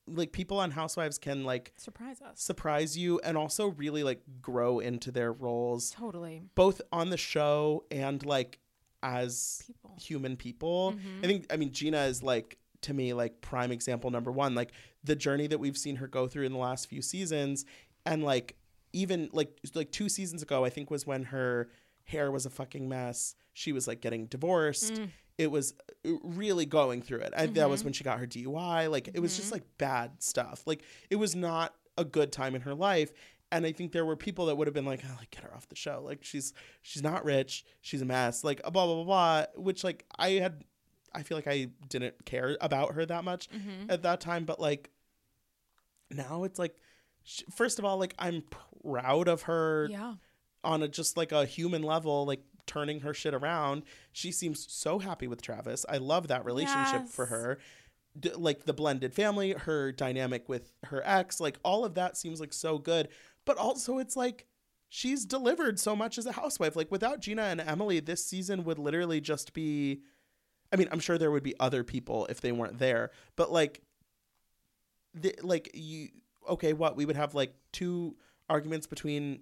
like people on housewives can like surprise us. surprise you and also really like grow into their roles Totally. both on the show and like as People. human people. Mhm. I think I mean Gina is like to me like prime example number 1 like the journey that we've seen her go through in the last few seasons and like even like like 2 seasons ago I think was when her hair was a fucking mess. She was like getting divorced. Mm. It was uh, really going through it. I, That was Mhm. when she got her DUI. Like it was just Mhm. like bad stuff. Like it was not a good time in her life. And I think there were people that would have been like, oh, like get her off the show. Like she's she's not rich. She's a mess. Like blah blah blah blah. Which like I had, I feel like I didn't care about her that much Mhm. at that time. But like now it's like, first of all, like I'm proud of her Yeah. On a just like a human level, like turning her shit around. She seems so happy with Travis. I love that relationship for her. D- like the blended family, her dynamic with her ex, like all of that seems like so good. But also, it's like she's delivered so much as a housewife. Like without Gina and Emily, this season would literally just be. I mean, I'm sure there would be other people if they weren't there, but like, the, like you okay, what we would have like two arguments between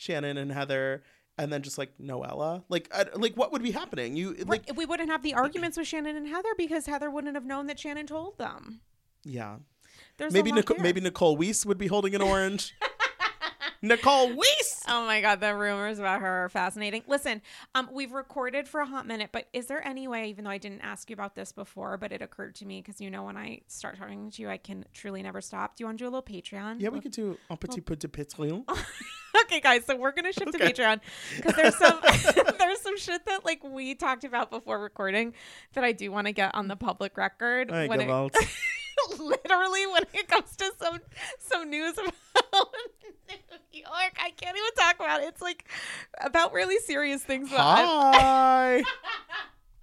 Shannon and Heather, and then just like Noella. Like, I, like what would be happening? You like. We wouldn't have the arguments with Shannon and Heather because Heather wouldn't have known that Shannon told them. yeah. There's maybe a lot Nicole, there. maybe Nicole Weiss would be holding an orange. [LAUGHS] Nicole Weiss. [LAUGHS] Oh my god, the rumors about her are fascinating. Listen, um, we've recorded for a hot minute, but is there any way, even though I didn't ask you about this before, but it occurred to me because you know when I start talking to you, I can truly never stop. Do you want to do a little Patreon? Yeah, we could do un petit peu de pétrole. [LAUGHS] okay, guys, so we're gonna shift Okay. to Patreon because there's some [LAUGHS] there's some shit that like we talked about before recording that I do want to get on the public record. When it, literally when it comes to some some news about I can't even talk about it. It's like about really serious things. Hi. okay,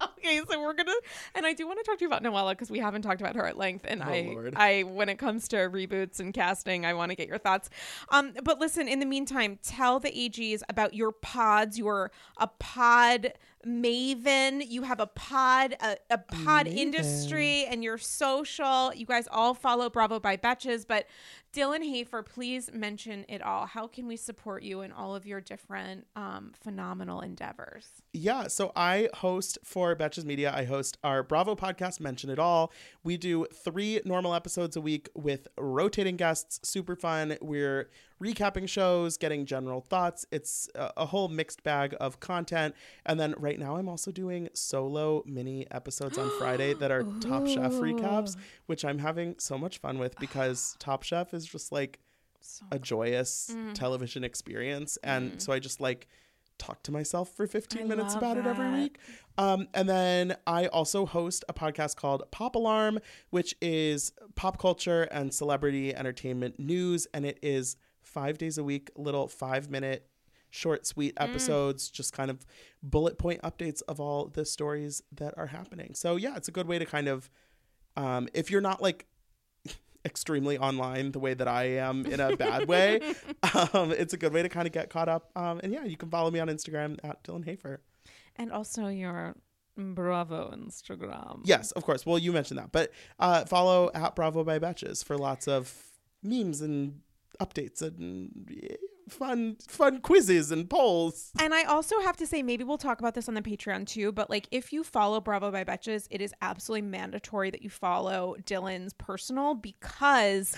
[LAUGHS] [LAUGHS] okay, so we're gonna, and I do want to talk to you about Noella because we haven't talked about her at length, and Oh, I, Lord. I, when it comes to reboots and casting, I want to get your thoughts. Um, but listen, in the meantime, tell the AGs about your pods. You're a pod maven. You have a pod, a, a pod Maven. industry, and you're social. You guys all follow Bravo by Betches, but Dylan Hafer, please mention it all. How can we support you in all of your different um, phenomenal endeavors? Yeah, so I host for Betches Media. I host our Bravo podcast, Mention It All. We do three normal episodes a week with rotating guests. Super fun. We're recapping shows, getting general thoughts. It's a, whole mixed bag of content. And then right now, I'm also doing solo mini episodes on Friday that are [GASPS] Top Chef recaps, which I'm having so much fun with [SIGHS] because Top Chef is just like So a joyous mm-hmm. television experience. And mm. so I just like talk to myself for 15 I minutes about it every week. Um, and then I also host a podcast called Pop Alarm, which is pop culture and celebrity entertainment news. And it is five days a week, little five minute, short, sweet Mm. episodes, just kind of bullet point updates of all the stories that are happening. So, yeah, it's a good way to kind of, um, if you're not like extremely online the way that I am in a bad way, [LAUGHS] um, it's a good way to kind of get caught up. Um, and yeah, you can follow me on Instagram at Dylan Hafer. and also your Bravo Instagram. Yes, of course. Well, you mentioned that, but uh, follow at Bravo by Betches for lots of memes and updates and yeah, fun, fun quizzes and polls. And I also have to say, maybe we'll talk about this on the Patreon too, but like if you follow Bravo by Betches, it is absolutely mandatory that you follow Dylan's personal because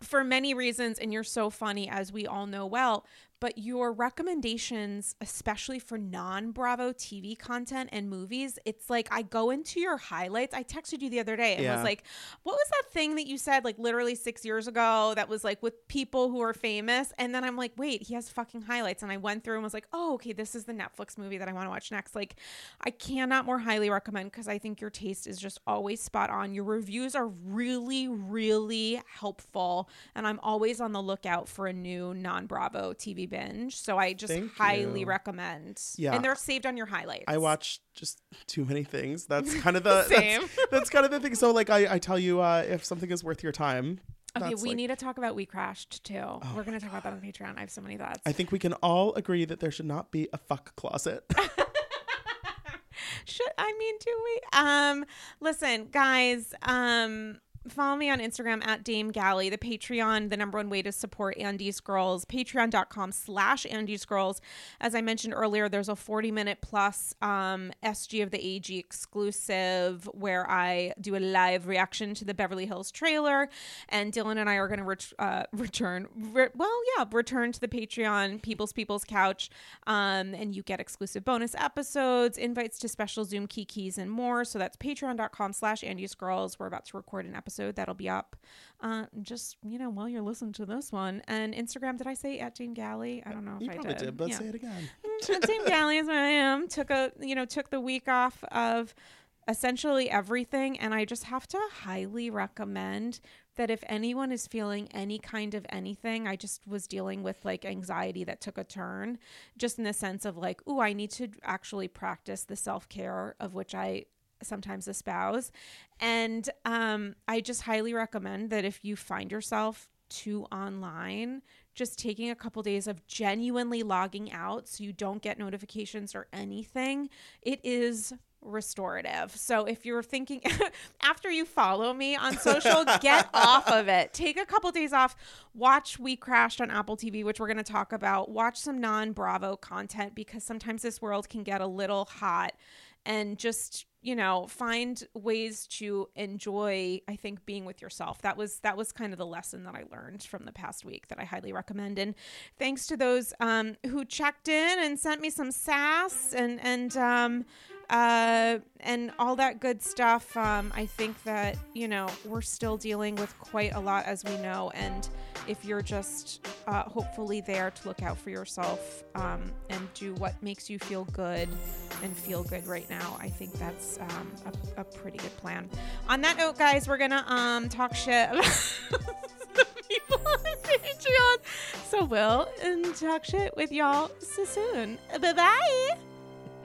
for many reasons, and you're so funny, as we all know well, but your recommendations, especially for non Bravo TV content and movies, it's like I go into your highlights. I texted you the other day and Yeah. was like, what was that thing that you said like literally six years ago that was like with people who are famous? And then I'm like, wait, he has fucking highlights. And I went through and was like, oh, okay, this is the Netflix movie that I want to watch next. Like, I cannot more highly recommend because I think your taste is just always spot on. Your reviews are really, really helpful. And I'm always on the lookout for a new non Bravo TV binge. So I just Thank highly you. recommend. Yeah. And they're saved on your highlights. I watch just [LAUGHS] too many things. [LAUGHS] That's kind of the Same. That's, [LAUGHS] that's kind of the thing. So like I, I tell you uh, if something is worth your time. Okay, we like- need to talk about WeCrashed too. Oh We're going to talk about that on Patreon. I have so many thoughts. I think we can all agree that there should not be a fuck closet. Should I mean, do we? Um, listen, guys. Um, follow me on Instagram at Dame Galley. The Patreon, the number one way to support Andy's Girls. Patreon.com slash Andy's Girls. As I mentioned earlier, there's a 40 minute plus um, SG of the AG exclusive where I do a live reaction to the Beverly Hills trailer, and Dylan and I are going to ret- uh, return. Re- well, yeah, return to the Patreon People's People's Couch, um, and you get exclusive bonus episodes, invites to special Zoom key keys, and more. So that's patreon.com slash Andy's Girls. We're about to record an episode that'll be up uh, just, you know, while you're listening to this one. And Instagram, did I say at Jane Galley? I don't know if you I probably did. did, but Yeah. say it again. [LAUGHS] Team Galley is where I am. Took a you know took the week off of essentially everything, and I just have to highly recommend that if anyone is feeling any kind of anything, I just was dealing with like anxiety that took a turn, just in the sense of like, oh, I need to actually practice the self care of which I sometimes espouse, and um, I just highly recommend that if you find yourself too online just taking a couple days of genuinely logging out so you don't get notifications or anything it is restorative. So if you're thinking [LAUGHS] after you follow me on social get [LAUGHS] off of it. Take a couple days off. Watch WeCrashed on apple tv which we're going to talk about. Watch some non-bravo content because sometimes this world can get a little hot and just you know find ways to enjoy i think being with yourself. That was that was kind of the lesson that i learned from the past week that i highly recommend. And thanks to those um, who checked in and sent me some sass and and um, uh, and all that good stuff um, i think that you know we're still dealing with quite a lot as we know. And if you're just uh, hopefully there to look out for yourself um, and do what makes you feel good and feel good right now i think that's um, a, a pretty good plan. On that note guys we're gonna um, talk shit [LAUGHS] people on patreon. So we'll and talk shit with y'all so soon. Bye bye